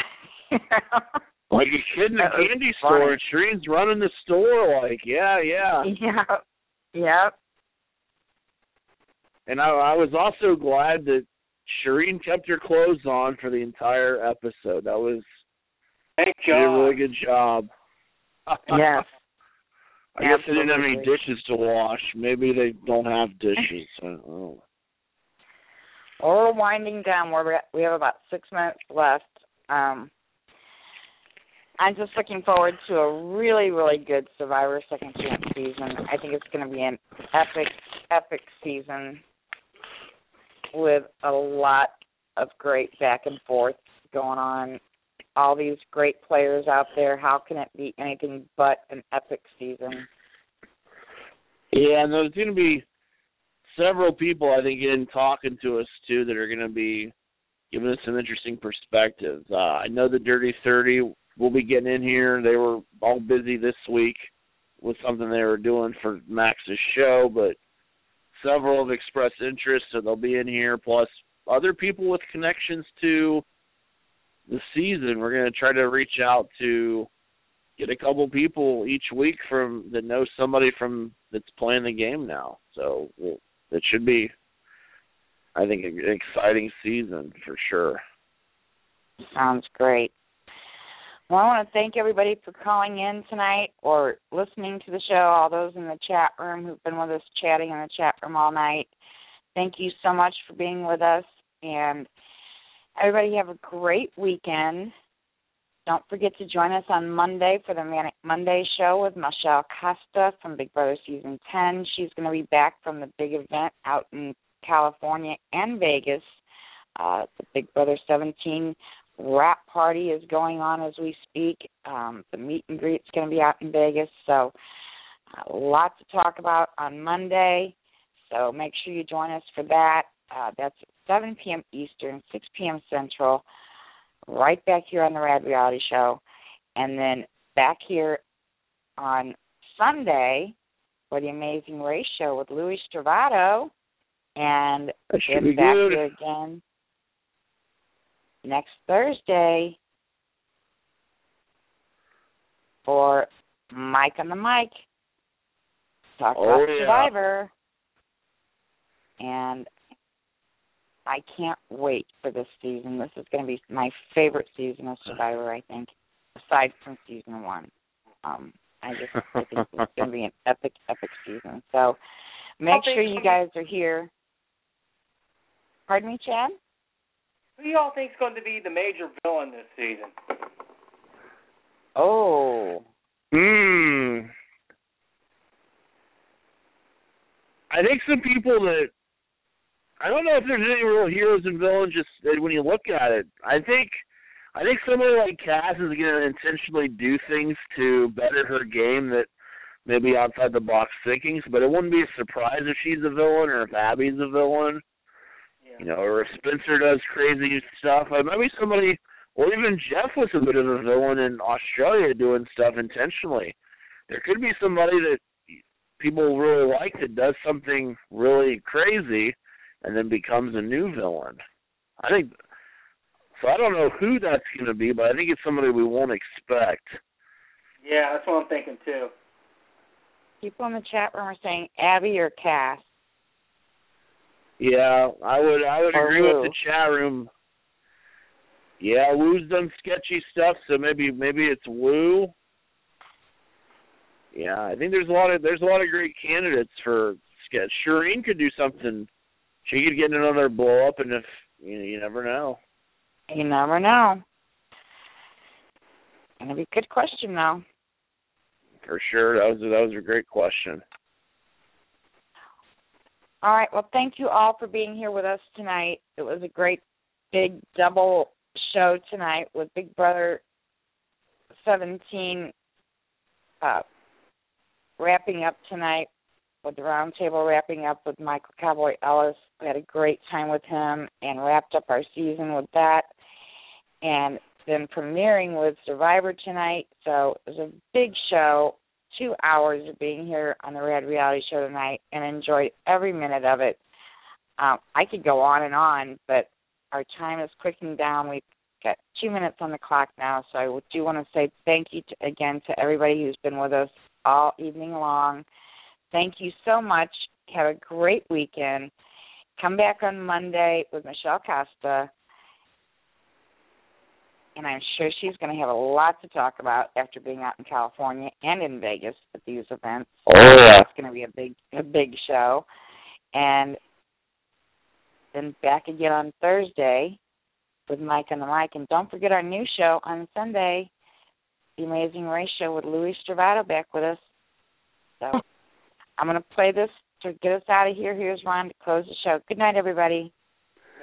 You know? Like a kid in a candy store, and Shirin's running the store. Like, yeah, yeah. Yeah. Yep. And I, I was also glad that Shirin kept her clothes on for the entire episode. That was Thank she did a really good job. *laughs* Yes. I guess they didn't have any dishes to wash. Maybe they don't have dishes. I don't know. *laughs* Well, we're winding down. We're we have about six minutes left. Um, I'm just looking forward to a really, really good Survivor Second Chance season. I think it's going to be an epic, epic season with a lot of great back and forth going on. All these great players out there. How can it be anything but an epic season? Yeah, and there's going to be several people I think in talking to us too that are going to be giving us some interesting perspectives. Uh, I know the Dirty Thirty will be getting in here. They were all busy this week with something they were doing for Max's show, but several have expressed interest, so they'll be in here. Plus, other people with connections to the season. We're going to try to reach out to get a couple people each week from that know somebody from that's playing the game now. So we'll, it should be, I think, an exciting season for sure. Sounds great. Well, I want to thank everybody for calling in tonight or listening to the show, all those in the chat room who've been with us chatting in the chat room all night. Thank you so much for being with us. And everybody have a great weekend. Don't forget to join us on Monday for the Manic Monday show with Michelle Costa from Big Brother Season 10. She's going to be back from the big event out in California and Vegas. Uh, the Big Brother 17 wrap party is going on as we speak. Um, the meet and greet's going to be out in Vegas, so a lot to talk about on Monday. So make sure you join us for that. Uh, that's 7 p.m. Eastern, 6 p.m. Central, right back here on the Rad Reality Show. And then back here on Sunday for the Amazing Race Show with Louis Stravato. And That should be back good. here again next Thursday for Mike on the Mic. Talk Oh, about yeah. Survivor. And I can't wait for this season. This is going to be my favorite season of Survivor, I think, aside from season one. Um, I just I think it's going to be an epic, epic season. So make Okay. sure you guys are here. Pardon me, Chad? Who do y'all think is going to be the major villain this season? Oh, Hmm. I think some people that I don't know if there's any real heroes and villains. Just when you look at it, I think I think somebody like Kass is going to intentionally do things to better her game that maybe outside the box thinkings. But it wouldn't be a surprise if she's a villain or if Abi's a villain. You know, or if Spencer does crazy stuff. Like maybe somebody, or even Jeff was a bit of a villain in Australia doing stuff intentionally. There could be somebody that people really like that does something really crazy and then becomes a new villain. I think so. I don't know who that's going to be, but I think it's somebody we won't expect. Yeah, that's what I'm thinking too. people in the chat room are saying Abi or Kass. Yeah, I would. I would Or agree with the chat room. Yeah, Woo's done sketchy stuff, so maybe maybe it's Wu. Yeah, I think there's a lot of there's a lot of great candidates for sketch. Shirin could do something. She could get another blow up, and if you know, you never know. You never know. Gonna be a good question though. For sure, that was that was a great question. All right. Well, thank you all for being here with us tonight. It was a great big double show tonight with Big Brother 17 uh, wrapping up tonight with the roundtable wrapping up with Michael Cowboy Ellis. We had a great time with him and wrapped up our season with that. And then premiering with Survivor tonight. So it was a big show two hours of being here on the Rad Reality Show tonight and enjoyed every minute of it. Um, I could go on and on, but our time is quicking down. We've got two minutes on the clock now, so I do want to say thank you to, again to everybody who's been with us all evening long. Thank you so much. Have a great weekend. Come back on Monday with Michelle Costa and I'm sure she's going to have a lot to talk about after being out in California and in Vegas at these events. Oh, yeah. It's going to be a big a big show. And then back again on Thursday with Mike on the mic and don't forget our new show on Sunday, The Amazing Race Show with Louis Stravato back with us. So *laughs* I'm going to play this to get us out of here. Here's Ron to close the show. Good night everybody.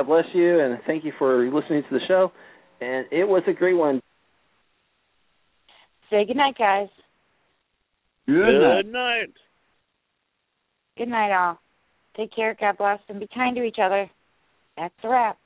God bless you, and thank you for listening to the show. And it was a great one. Say good night, guys. Good night. Good night, all. Take care. God bless, and be kind to each other. That's a wrap.